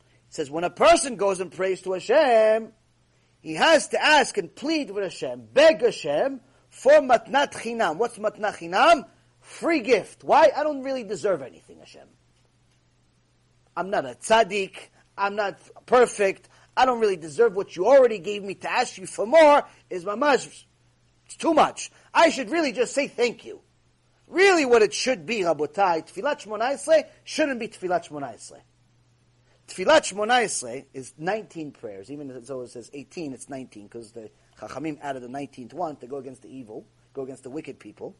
It says when a person goes and prays to Hashem, he has to ask and plead with Hashem, beg Hashem for matnat chinam. What's matnat chinam? Free gift. Why? I don't really deserve anything, Hashem. I'm not a tzaddik. I'm not perfect. I don't really deserve what you already gave me to ask you for more is mamash. It's too much. I should really just say thank you. Really what it should be, Rabotai, Tfilat Shmoneh Esrei shouldn't be Tfilat Shmoneh Esrei. Tfilat Shmoneh Esrei is 19 prayers. Even though it says 18, it's 19 because the Chachamim added the 19th one to go against the evil, go against the wicked people.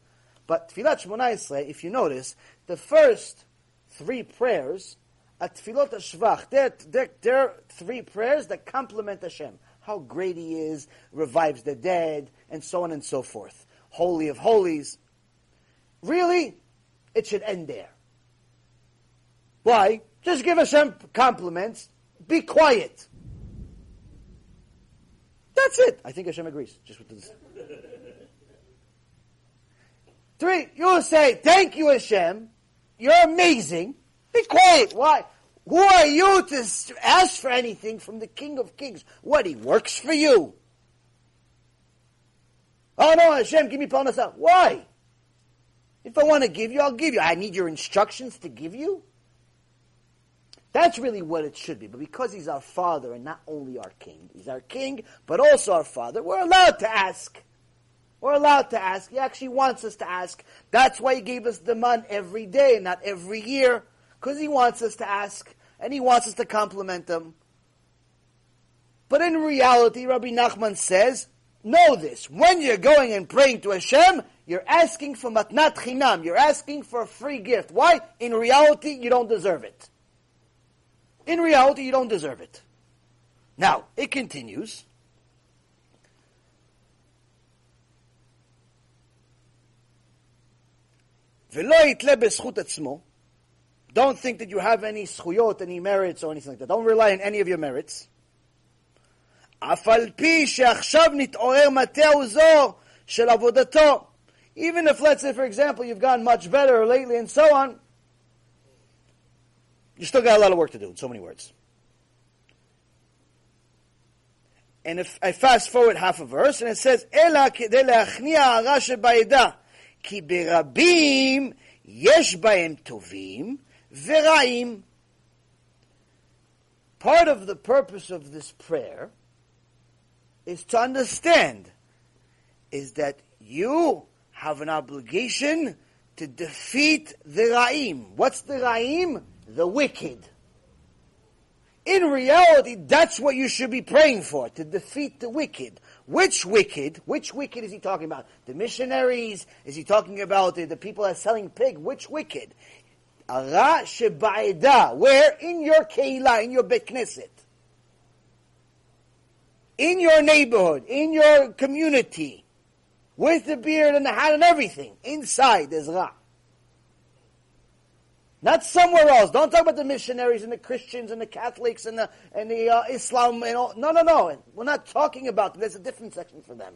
But Tfilat Shmoneh Esrei, if you notice, the first three prayers at Tfilot Shvach. They're, they're, they're three prayers that complement Hashem. How great He is, revives the dead, and so on and so forth. Holy of holies. Really, it should end there. Why? Just give Hashem compliments. Be quiet. That's it. I think Hashem agrees. Just with this. Three, you'll say, thank you Hashem. You're amazing. Be quiet. Why? Who are you to ask for anything from the King of Kings? What, he works for you? Oh no, Hashem, give me parnasah. Why? If I want to give you, I'll give you. I need your instructions to give you. That's really what it should be. But because he's our father and not only our king, he's our king, but also our father, we're allowed to ask. We're allowed to ask. He actually wants us to ask. That's why he gave us the man every day, not every year because he wants us to ask and he wants us to compliment him. But in reality, Rabbi Nachman says, know this. When you're going and praying to Hashem, you're asking for matnat chinam. You're asking for a free gift. Why? In reality, you don't deserve it. In reality, you don't deserve it. Now, it continues. ולא יתלה בזכות עצמו, don't think that you have any zechuyot, any merits, or anything like that. Don't rely on any of your merits. Even if, let's say, for example, you've gotten much better lately and so on, you still got a lot of work to do in so many words. And if I fast forward half a verse, and it says, "Ela כדי להכניע הרע שבעדה, ki berabim yesh בהם tovim." Viraim. Part of the purpose of this prayer is to understand is that you have an obligation to defeat the Ra'im. What's the Ra'im? The wicked. In reality, that's what you should be praying for, to defeat the wicked. Which wicked? Which wicked is he talking about? The missionaries? Is he talking about the, the people that are selling pig? Which wicked? Ara sheba'eda. Where? In your keilah, in your knesset. In your neighborhood, in your community. With the beard and the hat and everything. Inside there's Ra. Not somewhere else. Don't talk about the missionaries and the Christians and the Catholics and the and the uh, Islam and all. No, no, no. We're not talking about. Them. There's a different section for them.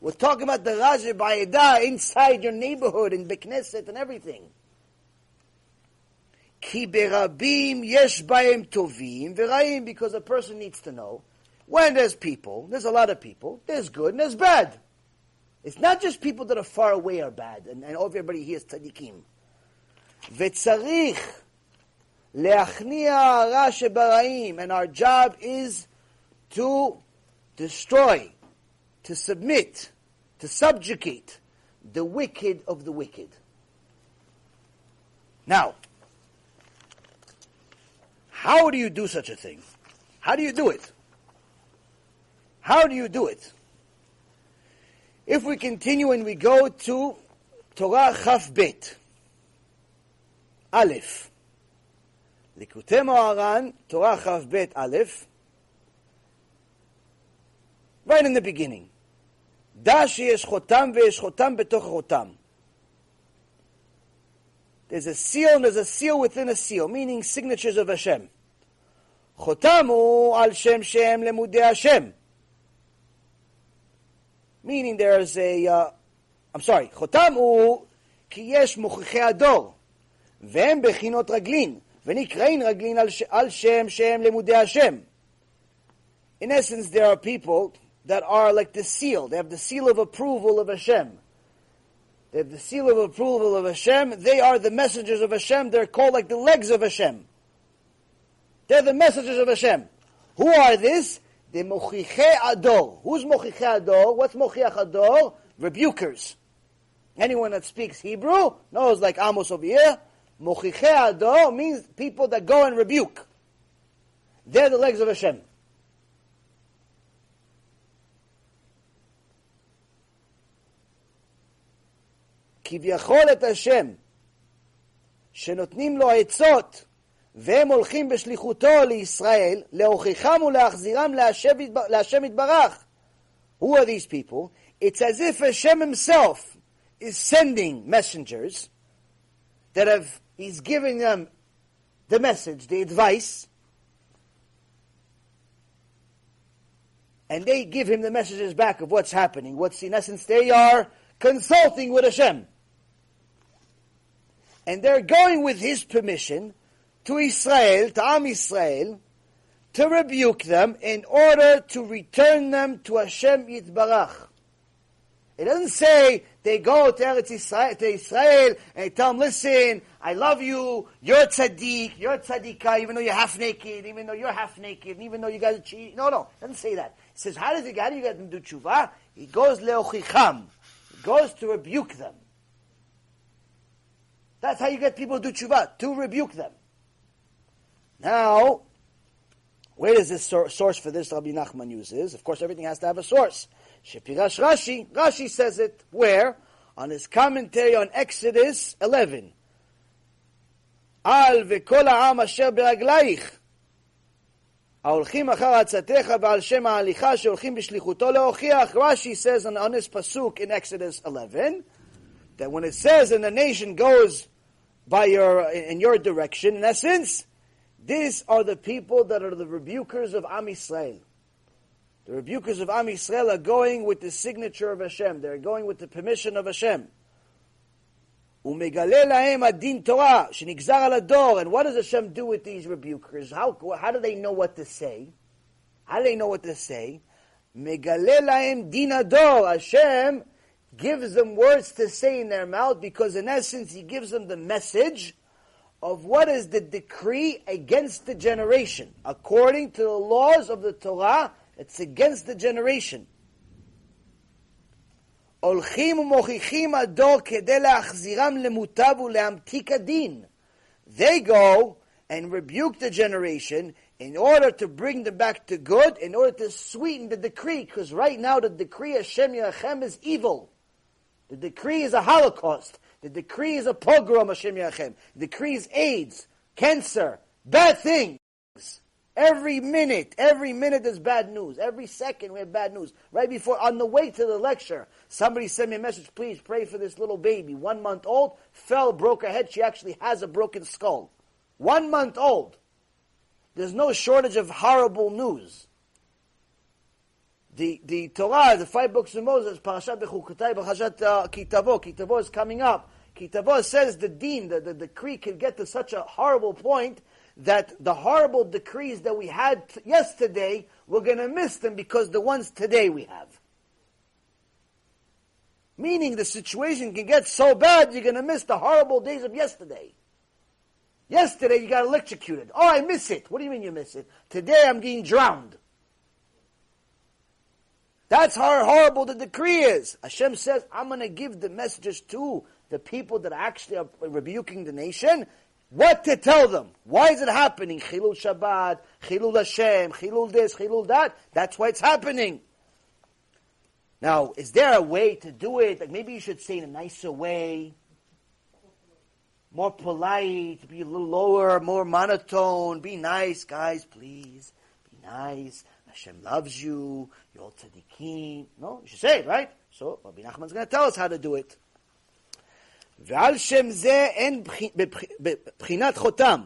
We're talking about the Raja Bayeda inside your neighborhood in Bekneset and everything. Ki berabim yesh baim tovim because a person needs to know when there's people, there's a lot of people, there's good and there's bad. It's not just people that are far away are bad, and, and everybody here is tzaddikim. V'tzarich leachnia hara shebaraim, and our job is to destroy, to submit, to subjugate the wicked of the wicked. Now, how do you do such a thing? How do you do it? How do you do it? If we continue and we go to Torah Chaf Bet, Aleph, Likutei Moharan Torah Chaf Bet Aleph, right in the beginning. Dashi שיש חותם betoch חותם There's a seal and there's a seal within a seal, meaning signatures of Hashem. חותם הוא על שם שהם למודי השם. Meaning there's a, uh, I'm sorry, חותם הוא כי יש מוכיחי הדור. והם בחינות רגלין, ונקראין רגלין על, ש- על שם שהם לימודי השם. In essence, there are people that are like the seal. They have the seal of approval of Hashem. They have the seal of approval of Hashem. They are the messengers of Hashem. They're called like the legs of Hashem. They're the messengers of Hashem. Who are this? The Mochiche Ador. Who's Mochiche Ador? What's Mochiach Ador? Rebukers. Anyone that speaks Hebrew knows like Amos over here. Mochiche Ador means people that go and rebuke. They're the legs of Hashem. כביכול את השם, שנותנים לו עצות, והם הולכים בשליחותו לישראל, להוכיחם ולהחזירם להשם יתב- להשם יתברך. Who are these people? It's as if Hashem himself is sending messengers that have, he's giving them the message, the advice, and they give him the messages back of what's happening. What's in essence, they are consulting with Hashem. And they're going with his permission to Israel, to Am Israel, to rebuke them in order to return them to Hashem Yitbarach. It doesn't say they go to Eretz Israel, to Israel and tell them, listen, I love you, you're tzaddik, you're tzaddikah, even though you're half naked, even though you're half naked, even though you guys are cheating. No, no, it doesn't say that. It says, how does it, how do you get them to do tshuva? He goes leochicham. He goes to rebuke them. That's how you get people to do tshuva, to rebuke them. Now, where does this sor- source for this Rabbi Nachman uses? Of course, everything has to have a source. Shepirash Rashi, Rashi says it where? On his commentary on Exodus 11. על וכל העם אשר ברגלייך, ההולכים אחר עצתך ועל שם ההליכה שהולכים בשליחותו להוכיח. Rashi says on, on this pasuk in Exodus 11, that when it says and the nation goes by your, in your direction, in essence, these are the people that are the rebukers of Am Yisrael. The rebukers of Am Yisrael are going with the signature of Hashem. They're going with the permission of Hashem. ומגלה להם הדין תורה שנגזר על הדור. And what does Hashem do with these rebukers? How, how do they know what to say? How do they know what to say? מגלה להם דין הדור. Hashem gives them words to say in their mouth because in essence he gives them the message of what is the decree against the generation. According to the laws of the Torah, it's against the generation. הולכים ומוכיחים הדור כדי להחזירם למוטב ולהמתיק הדין. They go and rebuke the generation in order to bring them back to good, in order to sweeten the decree, because right now the decree Hashem Yachem is evil. The decree is a holocaust. The decree is a pogrom Hashem Yachem. The decree is AIDS, cancer, bad things. Every minute, every minute there's bad news. Every second we have bad news. Right before, on the way to the lecture, somebody sent me a message, please pray for this little baby, one month old, fell, broke her head. She actually has a broken skull. One month old. There's no shortage of horrible news. The, the Torah, the five books of Moses, Parashat Bechukotai, Parashat uh, Kitavo, Kitavo is coming up. Kitavo says the deen, the, the decree can get to such a horrible point that the horrible decrees that we had yesterday, we're going to miss them because the ones today we have. Meaning the situation can get so bad, you're going to miss the horrible days of yesterday. Yesterday you got electrocuted. Oh, I miss it. What do you mean you miss it? Today I'm getting drowned. That's how horrible the decree is. Hashem says, I'm going to give the messages to the people that actually are rebuking the nation, what to tell them. Why is it happening? Chilul Shabbat, Chilul Hashem, Chilul this, Chilul that. That's why it's happening. Now, is there a way to do it? Like maybe you should say in a nicer way, more polite, be a little lower, more monotone. Be nice, guys, please. Be nice. Hashem loves you. You're all tzaddikim. No, you should say it, right? So Rabbi Nachman's going to tell us how to do it. ועל שם זה אין בחינת חותם.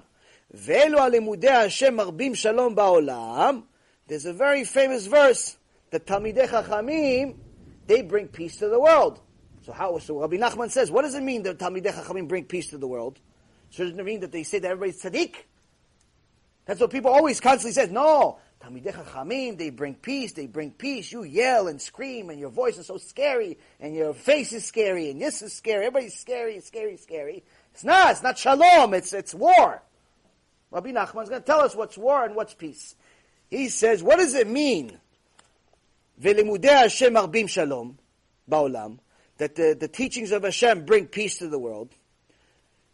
ואלו הלימודי השם מרבים שלום בעולם. There's a very famous verse that תלמידי חכמים, they bring peace to the world. So how, so Rabbi Nachman says, what does it mean that Talmidei Chachamim bring peace to the world? So does it mean that they say that everybody's tzaddik? That's what people always constantly say. No, Talmidei Chachamim, they bring peace, they bring peace. You yell and scream, and your voice is so scary, and your face is scary, and this is scary. Everybody's scary, scary, scary. It's not, it's not shalom, it's, it's war. Rabbi Nachman's going to tell us what's war and what's peace. He says, what does it mean? Hashem arbim shalom ba'olam. That the, the teachings of Hashem bring peace to the world.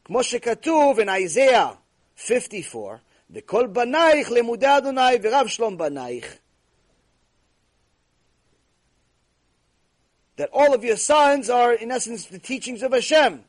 Moshe shekatuv in Isaiah 54. וכל בנייך לימודי אדוני ורב שלום בנייך. That all of your sons are, in essence, the teachings of Hashem.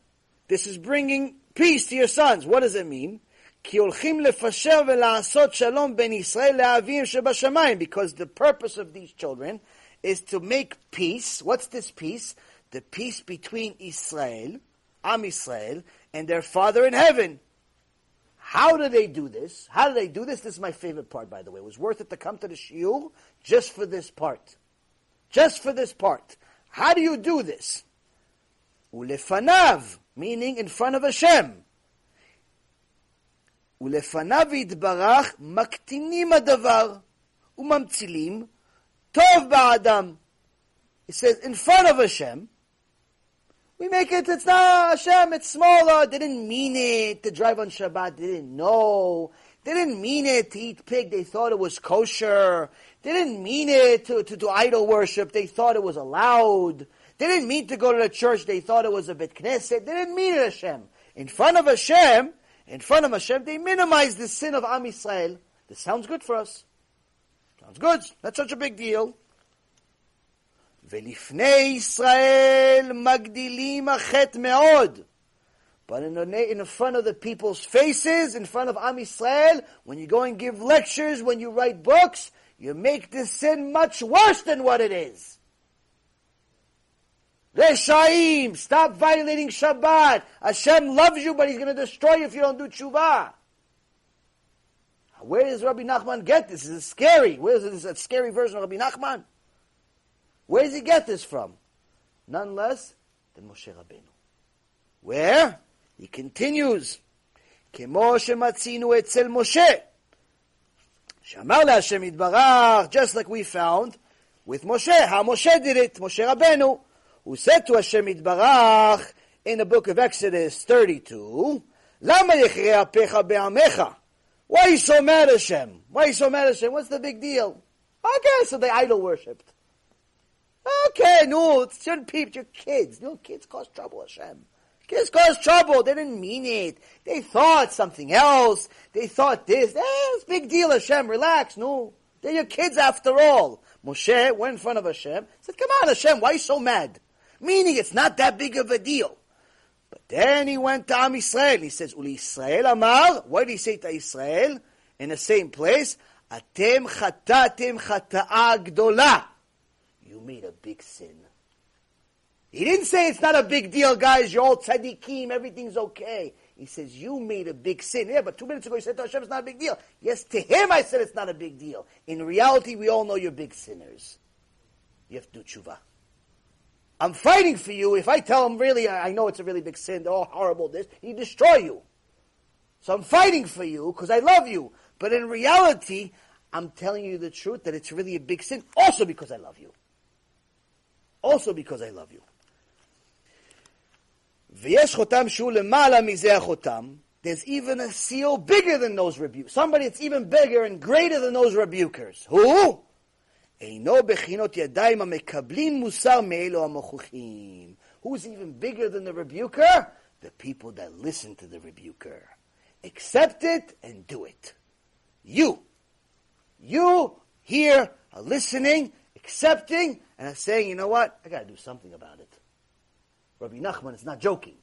This is bringing peace to your sons. What does it mean? כי הולכים לפשר ולעשות שלום בין ישראל לאביהם שבשמיים. Because the purpose of these children is to make peace. What's this peace? The peace between Israel, Am Israel, and their Father in heaven. How do they do this? How do they do this? This is my favorite part, by the way. It was worth it to come to the shiur just for this part. Just for this part. How do you do this? Ulefanav, meaning in front of Hashem. ולפניו יתברך מקטינים הדבר וממצילים טוב בעדם. It says, in front of Hashem, we make it, it's not Hashem, it's smaller. They didn't mean it to drive on Shabbat. They didn't know. They didn't mean it to eat pig. They thought it was kosher. They didn't mean it to, to do idol worship. They thought it was allowed. They didn't mean to go to the church. They thought it was a bit knesset. They didn't mean it Hashem. In front of Hashem, in front of Hashem, they minimize the sin of Am Yisrael. This sounds good for us. Sounds good. Not such a big deal. ולפני ישראל מגדילים החטא מאוד. But in, the, in front of the people's faces, in front of Am Yisrael, when you go and give lectures, when you write books, you make this sin much worse than what it is. Reshaim, stop violating Shabbat. Hashem loves you, but He's going to destroy you if you don't do tshuva. Where does Rabbi Nachman get this? This is scary. Where is this a scary version of Rabbi Nachman? Where does he get this from? None less than Moshe Rabbeinu. Where? He continues. כמו שמצינו אצל משה, שאמר להשם יתברך, just like we found with Moshe, how Moshe did it, Moshe Rabbeinu, who said to Hashem Yitbarach in the book of Exodus 32, Lama pecha be'amecha? Why are you so mad at Hashem? Why are you so mad at Hashem? What's the big deal? Okay, so they idol worshipped. Okay, no, it's people, your kids. No, kids cause trouble, Hashem. Kids cause trouble. They didn't mean it. They thought something else. They thought this. Eh, it's big deal, Hashem. Relax. No. They're your kids after all. Moshe went in front of Hashem, said, come on, Hashem, why are you so mad? Meaning it's not that big of a deal. But then he went to Am Yisrael. He says, Uli Yisrael Amar. What did he say to Israel? In the same place, Atem chatatem chata'a gdola. You made a big sin. He didn't say it's not a big deal, guys. You're all tzaddikim. Everything's okay. He says, you made a big sin. Yeah, but two minutes ago you said to Hashem it's not a big deal. Yes, to him I said it's not a big deal. In reality, we all know you're big sinners. You have to do tshuva. I'm fighting for you. If I tell him really, I know it's a really big sin, oh, horrible this, he destroy you. So I'm fighting for you because I love you. But in reality, I'm telling you the truth that it's really a big sin also because I love you Also because I love you. ויש חותם שהוא למעלה מזה החותם. There's even a seal bigger than those rebukers. Somebody that's even bigger and greater than those rebukers. Who? אינו בחינות ידיים המקבלים מוסר מאלו המוכיחים. Who's even bigger than the rebuker? The people that listen to the rebuker. Accept it and do it. You. You here are listening, accepting, and are saying, you know what? I gotta do something about it. Rabbi Nachman is not joking.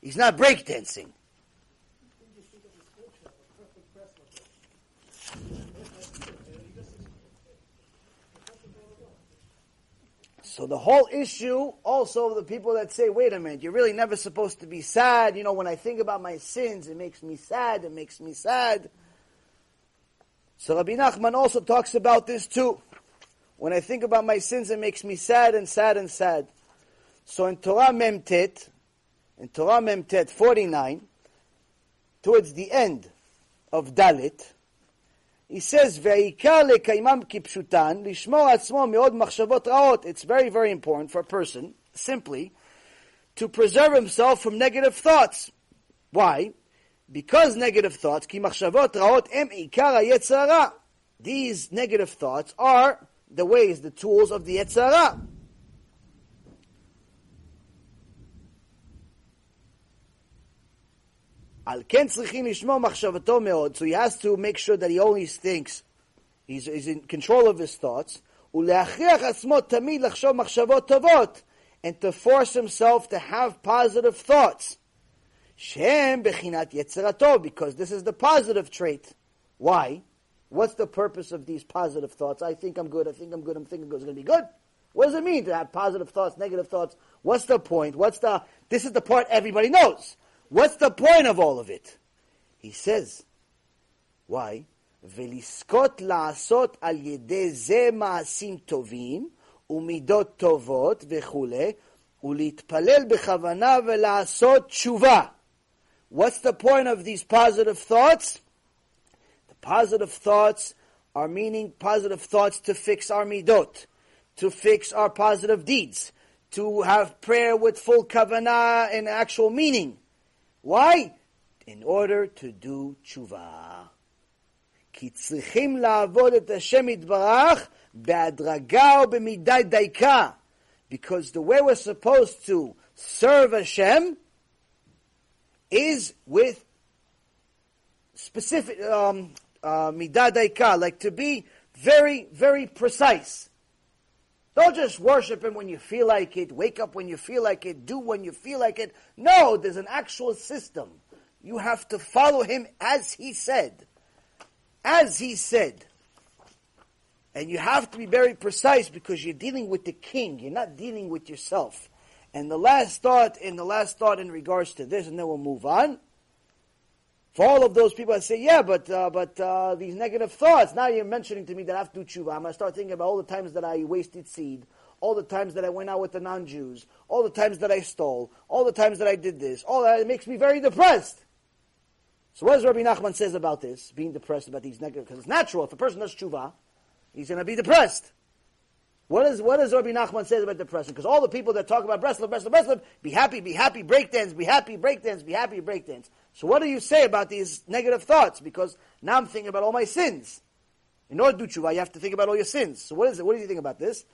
He's not breakdancing. So the whole issue also of the people that say, wait a minute, you're really never supposed to be sad. You know, when I think about my sins, it makes me sad, it makes me sad. So Rabbi Nachman also talks about this too. When I think about my sins, it makes me sad and sad and sad. So in Torah Memtet, in Torah Memtet 49, towards the end of Dalit, he says, "Ve'ikar lekaimam kipshutan lishmor atzmo meod machshavot raot." It's very, very important for a person, simply, to preserve himself from negative thoughts. Why? Because negative thoughts, ki machshavot raot em ikar These negative thoughts are the ways, the tools of the Yetzer Hara. So he has to make sure that he only thinks. He's, he's in control of his thoughts. And to force himself to have positive thoughts. Because this is the positive trait. Why? What's the purpose of these positive thoughts? I think I'm good, I think I'm good, I'm thinking it's going to be good. What does it mean to have positive thoughts, negative thoughts? What's the point? What's the, this is the part everybody knows. What's the point of all of it? He says, why? ולזכות לעשות על ידי זה מעשים טובים ומידות טובות וכולי, ולהתפלל בכוונה ולעשות תשובה. What's the point of these positive thoughts? The positive thoughts are meaning positive thoughts to fix our midot, to fix our positive deeds, to have prayer with full kavanah and actual meaning. Why? In order to do tshuva. כי צריכים לעבוד את השם יתברך בהדרגה ובמידה דייקה. Because the way we're supposed to serve Hashem is with specific um, uh, midah daika, like to be very, very precise. Don't just worship Him when you feel like it, wake up when you feel like it, do when you feel like it. No, there's an actual system. You have to follow Him as He said. As He said. And you have to be very precise because you're dealing with the king. You're not dealing with yourself. And the last thought, in the last thought in regards to this, and then we'll move on. For all of those people that say, yeah, but uh, but uh, these negative thoughts, now you're mentioning to me that I have to do tshuva. I'm going to start thinking about all the times that I wasted seed, all the times that I went out with the non-Jews, all the times that I stole, all the times that I did this. All that it makes me very depressed. So what does Rabbi Nachman says about this, being depressed about these negative? Because it's natural. If a person does tshuva, he's going to be depressed. What, is, what does Rabbi Nachman say about depression? Because all the people that talk about Breslov, Breslov, Breslov, be happy, be happy, breakdance, be happy, breakdance, be happy, breakdance. So what do you say about these negative thoughts? Because now I'm thinking about all my sins. In order to do tshuva, you have to think about all your sins. So what is it? What do you think about this?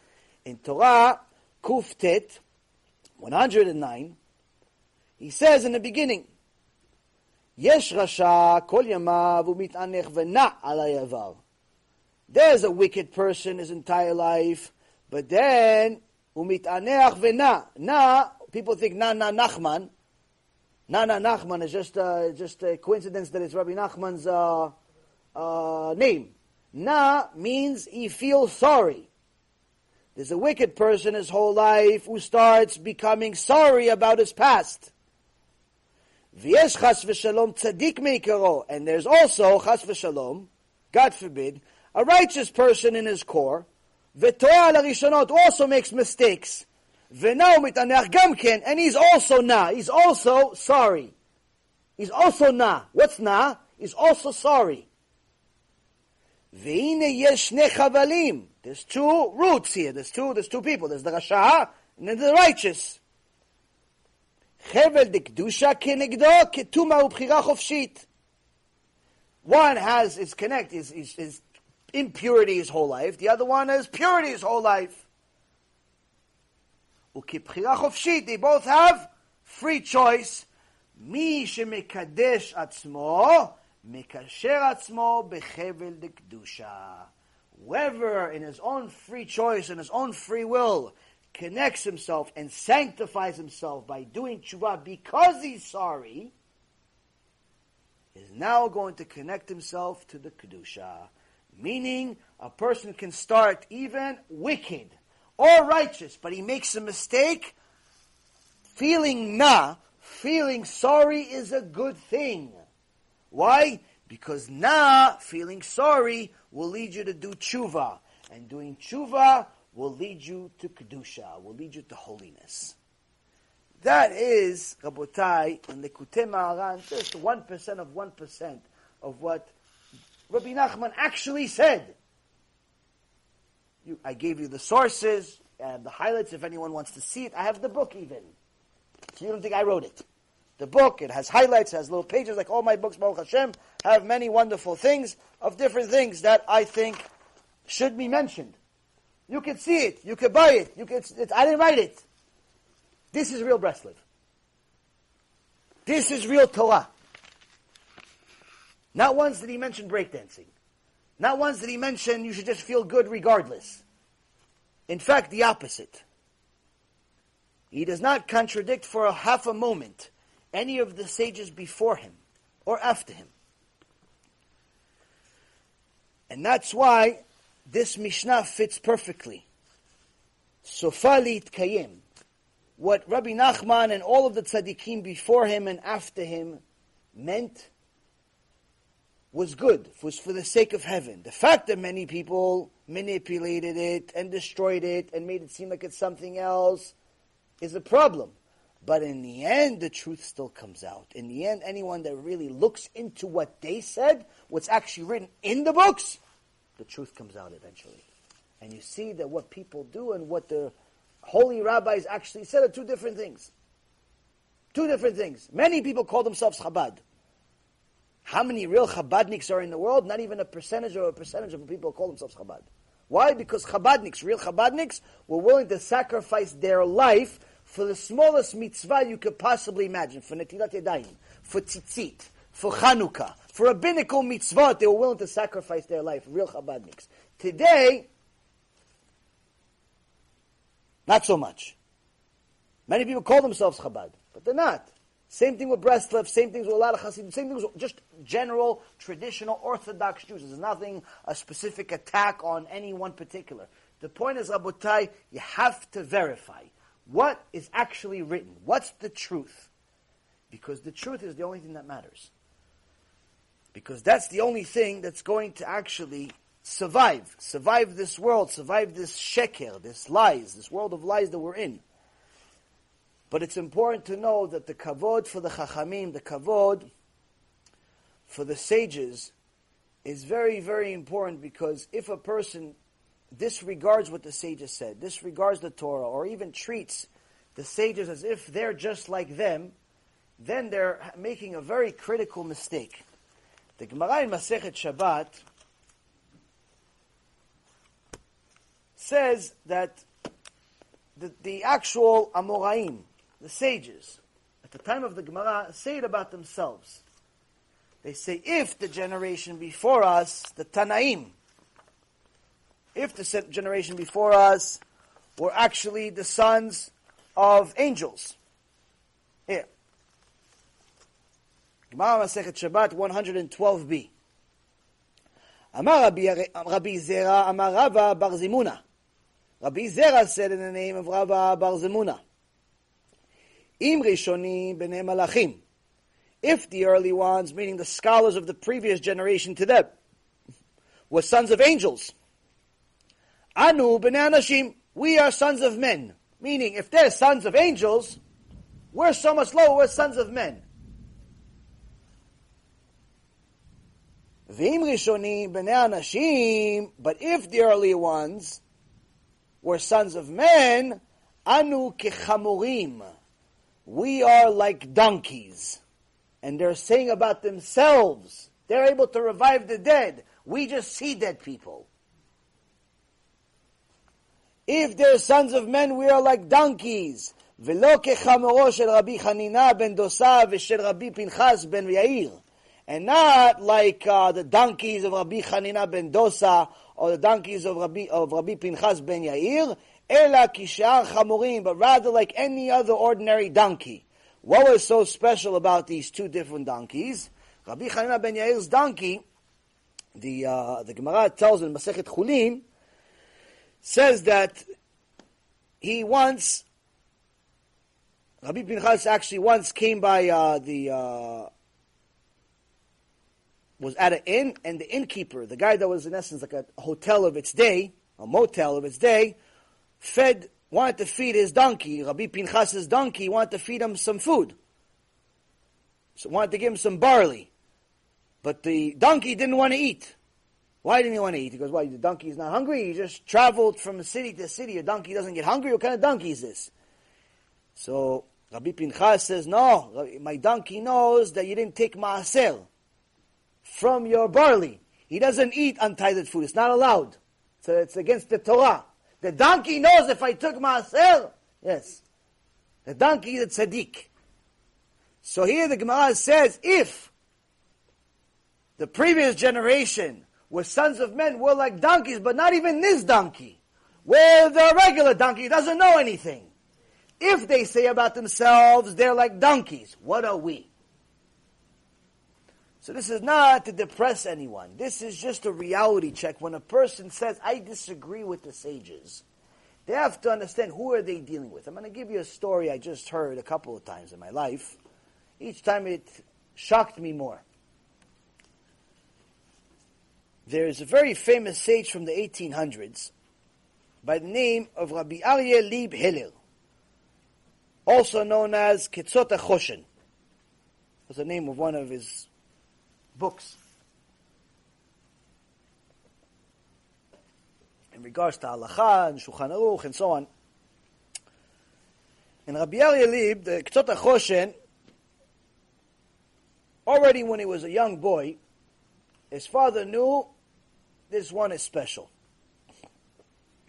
In Torah, Kuf Tet, 109, he says in the beginning, Yesh Rasha kol yamav umit'anech v'na al There's a wicked person his entire life, but then umit'anech v'na. Na, people think na na Nachman. Na na Nachman is just, uh, just a coincidence that it's Rabbi Nachman's uh, uh, name. Na means he feels sorry. There's a wicked person his whole life who starts becoming sorry about his past. V'yesh v'shalom tzaddik meikaro. And there's also, chas v'shalom, God forbid, a righteous person in his core, v'toa al also makes mistakes. Venao mitaneach gamken, and he's also na. He's also sorry. He's also na. What's na? He's also sorry. Yesh. There's two roots here. There's two. There's two people. There's the rasha and then the righteous. Chevel dekdusha kenegdo ketuma chofshit. One has is connect is, is impurity his whole life. The other one has purity his whole life. וכבחירה חופשית, they both have free choice. מי שמקדש עצמו, מקשר עצמו בחבל דקדושה. Whoever in his own free choice and his own free will connects himself and sanctifies himself by doing tshuva because he's sorry, is now going to connect himself to the kedusha. Meaning, a person can start even wicked or righteous, but he makes a mistake. Feeling na, feeling sorry is a good thing. Why? Because na, feeling sorry, will lead you to do tshuva. And doing tshuva will lead you to kedusha, will lead you to holiness. That is, Rabotai, and Likutei Moharan, just 1% of 1% of what Rabbi Nachman actually said. You, I gave you the sources and the highlights if anyone wants to see it. I have the book even. So you don't think I wrote it. The book, it has highlights, it has little pages like all my books, Baruch Hashem, have many wonderful things of different things that I think should be mentioned. You can see it. You can buy it. You can, it's, it's, I didn't write it. This is real Breslov. This is real Torah. Not once did he mention breakdancing. Not once did he mention you should just feel good regardless. In fact, the opposite. He does not contradict for a half a moment any of the sages before him or after him. And that's why this Mishnah fits perfectly. Sofa lehitkayem. What Rabbi Nachman and all of the tzaddikim before him and after him meant was good, was for the sake of heaven. The fact that many people manipulated it and destroyed it and made it seem like it's something else is a problem. But in the end, the truth still comes out. In the end, anyone that really looks into what they said, what's actually written in the books, the truth comes out eventually. And you see that what people do and what the holy rabbis actually said are two different things. Two different things. Many people call themselves Chabad. How many real Chabadniks are in the world? Not even a percentage or a percentage of people call themselves Chabad. Why? Because Chabadniks, real Chabadniks, were willing to sacrifice their life for the smallest mitzvah you could possibly imagine, for Netilat Yadayim, for Tzitzit, for Chanukah, for rabbinical mitzvah, they were willing to sacrifice their life, real Chabadniks. Today, not so much. Many people call themselves Chabad, but they're not. Same thing with Breslov, same things with a lot of Hasidim, same things with just general, traditional, Orthodox Jews. There's nothing, a specific attack on any one particular. The point is, Rabotai, you have to verify what is actually written. What's the truth? Because the truth is the only thing that matters. Because that's the only thing that's going to actually survive. Survive this world, survive this sheker, this lies, this world of lies that we're in. But it's important to know that the kavod for the chachamim, the kavod for the sages, is very, very important because if a person disregards what the sages said, disregards the Torah, or even treats the sages as if they're just like them, then they're making a very critical mistake. The Gemara in Masechet Shabbat says that the, the actual Amoraim, the sages, at the time of the Gemara, say it about themselves. They say, if the generation before us, the Tanaim, if the generation before us were actually the sons of angels. Here. Gemara Masechet Shabbat 112b. Amar Rabbi Zera, Amar Rava Bar Zimuna. Rabbi Zera said in the name of Rava Bar Zimuna. Im Rishonim b'nei Malachim. If the early ones, meaning the scholars of the previous generation to them, were sons of angels, Anu b'nei Anashim, we are sons of men. Meaning, if they're sons of angels, we're so much lower, we're sons of men. V'im rishonim b'nei anashim, but if the early ones were sons of men, anu kechamurim, we are like donkeys. And they're saying about themselves, they're able to revive the dead. We just see dead people. If they're sons of men, we are like donkeys. ולא כחמורו של רבי חנינה בן דוסה ושל רבי פנחס בן יאיר. And not like uh, the donkeys of Rabbi Hanina ben Dosa or the donkeys of Rabbi, of Rabbi Pinchas ben Yair, Chamurim, but rather like any other ordinary donkey. What was so special about these two different donkeys? Rabbi Hanina ben Yair's donkey, the uh, the Gemara tells in Masechet Chulin, says that he once, Rabbi Pinchas actually once came by uh, the, uh, was at an inn, and the innkeeper, the guy that was in essence like a hotel of its day, a motel of its day, fed, wanted to feed his donkey, Rabbi Pinchas's donkey, wanted to feed him some food. So wanted to give him some barley. But the donkey didn't want to eat. Why didn't he want to eat? He goes, why, the donkey is not hungry? He just traveled from city to city. A donkey doesn't get hungry? What kind of donkey is this? So, Rabbi Pinchas says, no, my donkey knows that you didn't take maaser from your barley. He doesn't eat untithed food. It's not allowed. So it's against the Torah. The donkey knows if I took maaser, yes. The donkey is a tzaddik. So here the Gemara says, if the previous generation were sons of men were like donkeys, but not even this donkey. Where the regular donkey doesn't know anything. If they say about themselves, they're like donkeys, what are we? So this is not to depress anyone. This is just a reality check. When a person says, I disagree with the sages, they have to understand who are they dealing with. I'm going to give you a story I just heard a couple of times in my life. Each time it shocked me more. There's a very famous sage from the 1800s by the name of Rabbi Aryeh Leib Heller, also known as Ketzot HaChoshen. Was the name of one of his books. In regards to halacha and Shulchan Aruch and so on. And Rabbi Leib, the Ketzot HaChoshen, already when he was a young boy, his father knew this one is special.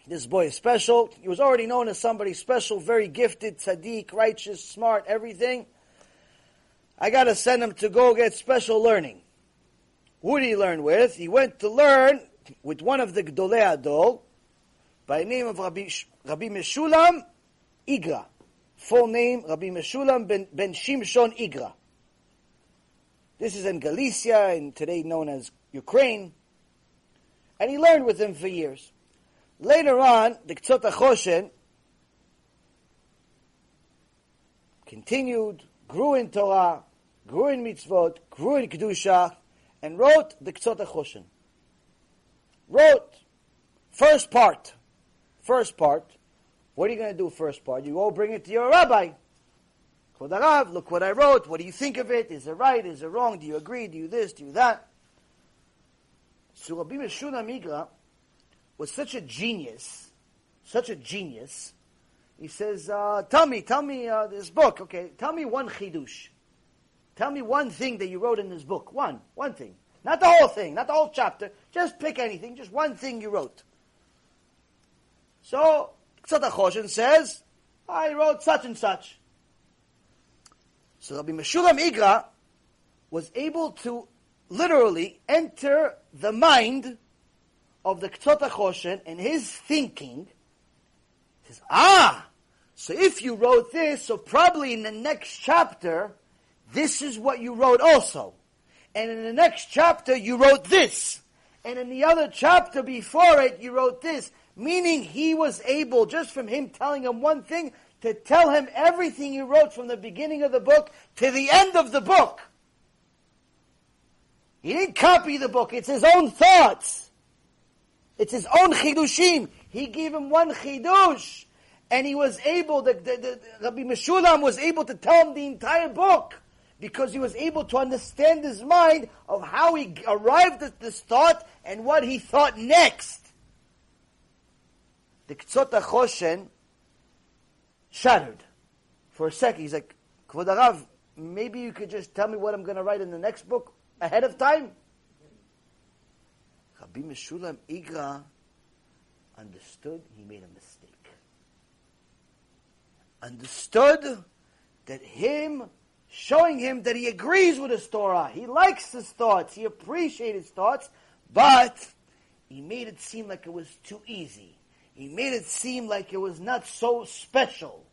This boy is special. He was already known as somebody special, very gifted, tzaddik, righteous, smart, everything. I got to send him to go get special learning. Who did he learn with? He went to learn with one of the Gdolei Adol by name of Rabbi, Rabbi Meshulam Igra. Full name, Rabbi Meshulam ben, ben Shimshon Igra. This is in Galicia, and today known as Ukraine. And he learned with him for years. Later on, the Ketzot HaChoshen continued, grew in Torah, grew in mitzvot, grew in Kedusha, and wrote the Ketzot HaChoshen. Wrote first part. First part. What are you going to do first part? You go bring it to your rabbi. Kodarav, look what I wrote. What do you think of it? Is it right? Is it wrong? Do you agree? Do you this? Do you that? So Rabbi Meshulam Igra was such a genius, such a genius. He says, uh, "Tell me, tell me uh, this book. Okay, tell me one chidush. Tell me one thing that you wrote in this book. One, one thing, not the whole thing, not the whole chapter. Just pick anything, just one thing you wrote." So Ketzot HaChoshen says, "I wrote such and such." So Rabbi Meshulam Igra was able to literally enter the mind of the Ktsot HaChoshen and his thinking. He says, ah, so if you wrote this, so probably in the next chapter, this is what you wrote also. And in the next chapter, you wrote this. And in the other chapter before it, you wrote this. Meaning he was able, just from him telling him one thing, to tell him everything he wrote from the beginning of the book to the end of the book. He didn't copy the book, it's his own thoughts. It's his own chidushim. He gave him one chidush, and he was able, the, the, the, Rabbi Meshulam was able to tell him the entire book because he was able to understand his mind of how he arrived at this thought and what he thought next. The Ktsot HaChoshen shattered. For a second, he's like, Kvod Arav, maybe you could just tell me what I'm going to write in the next book ahead of time? Rabbi Meshulam Igra understood he made a mistake. Understood that him showing him that he agrees with his Torah, he likes his thoughts, he appreciates his thoughts, but he made it seem like it was too easy. He made it seem like it was not so special.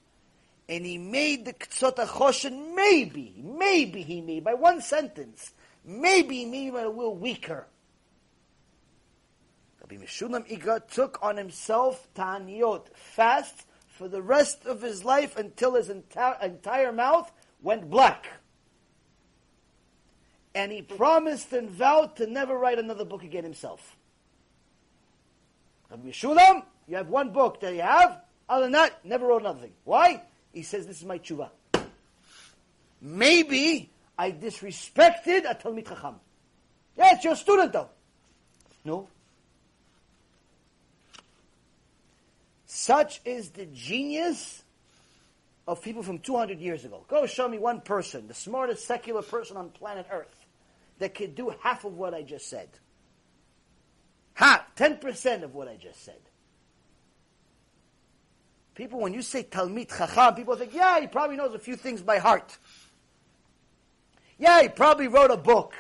And he made the Ktsot HaChoshen, maybe, maybe he made, by one sentence, maybe he made it a little weaker. Rabbi Meshulam Igra took on himself Taniyot, fast for the rest of his life until his enti- entire mouth went black. And he promised and vowed to never write another book again himself. Rabbi Meshulam, you have one book that you have. Other than that, never wrote another thing. Why? He says, this is my tshuva. Maybe I disrespected a Talmid Chacham. Yeah, it's your student though. No. Such is the genius of people from 200 years ago. Go show me one person, the smartest secular person on planet Earth, that could do half of what I just said. Half, 10% of what I just said. People, when you say Talmid Chacham, people think, yeah, he probably knows a few things by heart. Yeah, he probably wrote a book.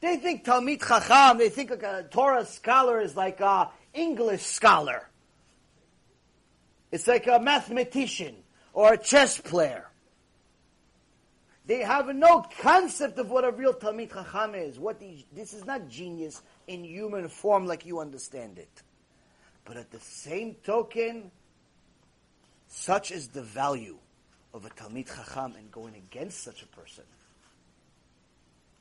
They think Talmid Chacham, they think like a Torah scholar is like a English scholar. It's like a mathematician or a chess player. They have no concept of what a real Talmid Chacham is. What the, this is not genius in human form like you understand it. But at the same token, such is the value of a Talmid Chacham and going against such a person.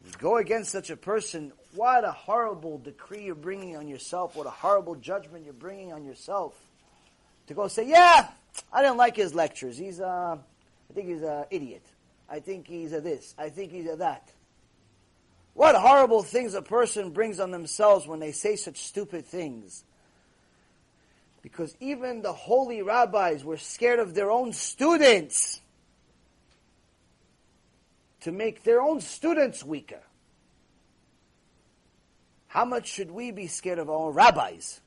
You go against such a person, what a horrible decree you're bringing on yourself, what a horrible judgment you're bringing on yourself. To go say, yeah, I didn't like his lectures. He's, a, I think he's an idiot. I think he's a this. I think he's a that. What horrible things a person brings on themselves when they say such stupid things. Because even the holy rabbis were scared of their own students to make their own students weaker. How much should we be scared of our rabbis?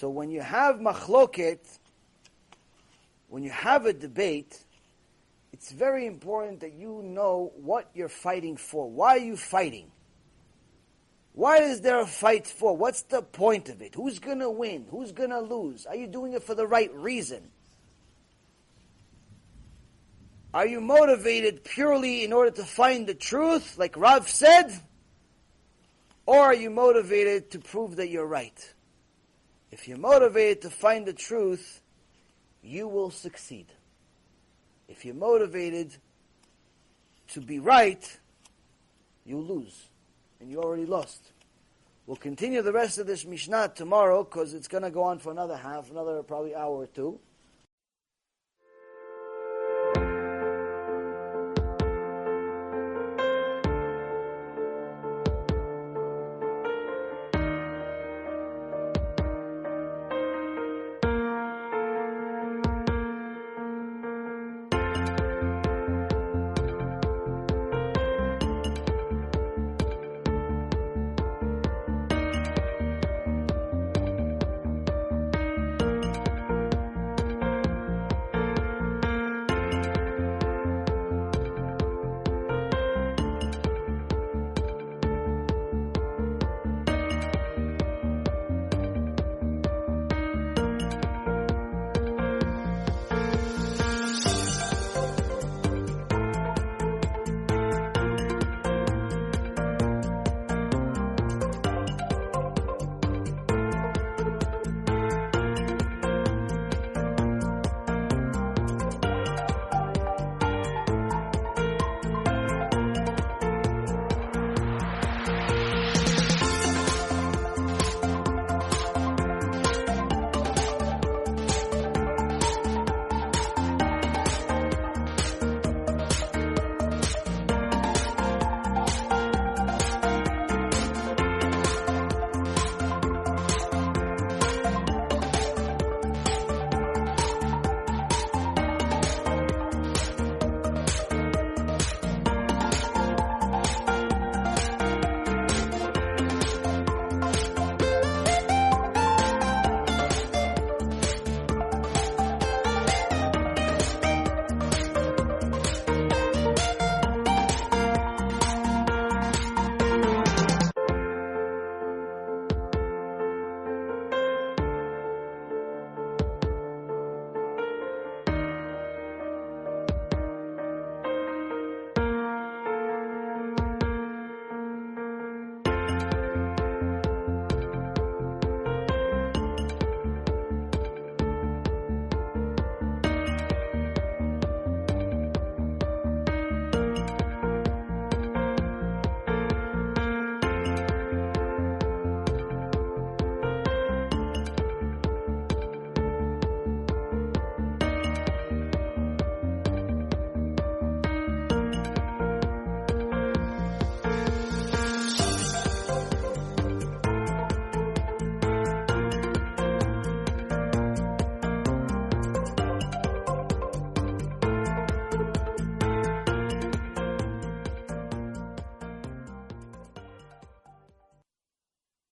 So when you have machloket, when you have a debate, it's very important that you know what you're fighting for. Why are you fighting? Why is there a fight for? What's the point of it? Who's going to win? Who's going to lose? Are you doing it for the right reason? Are you motivated purely in order to find the truth, like Rav said? Or are you motivated to prove that you're right? If you're motivated to find the truth, you will succeed. If you're motivated to be right, you'll lose. And you already lost. We'll continue the rest of this Mishnah tomorrow because it's going to go on for another half, another probably hour or two.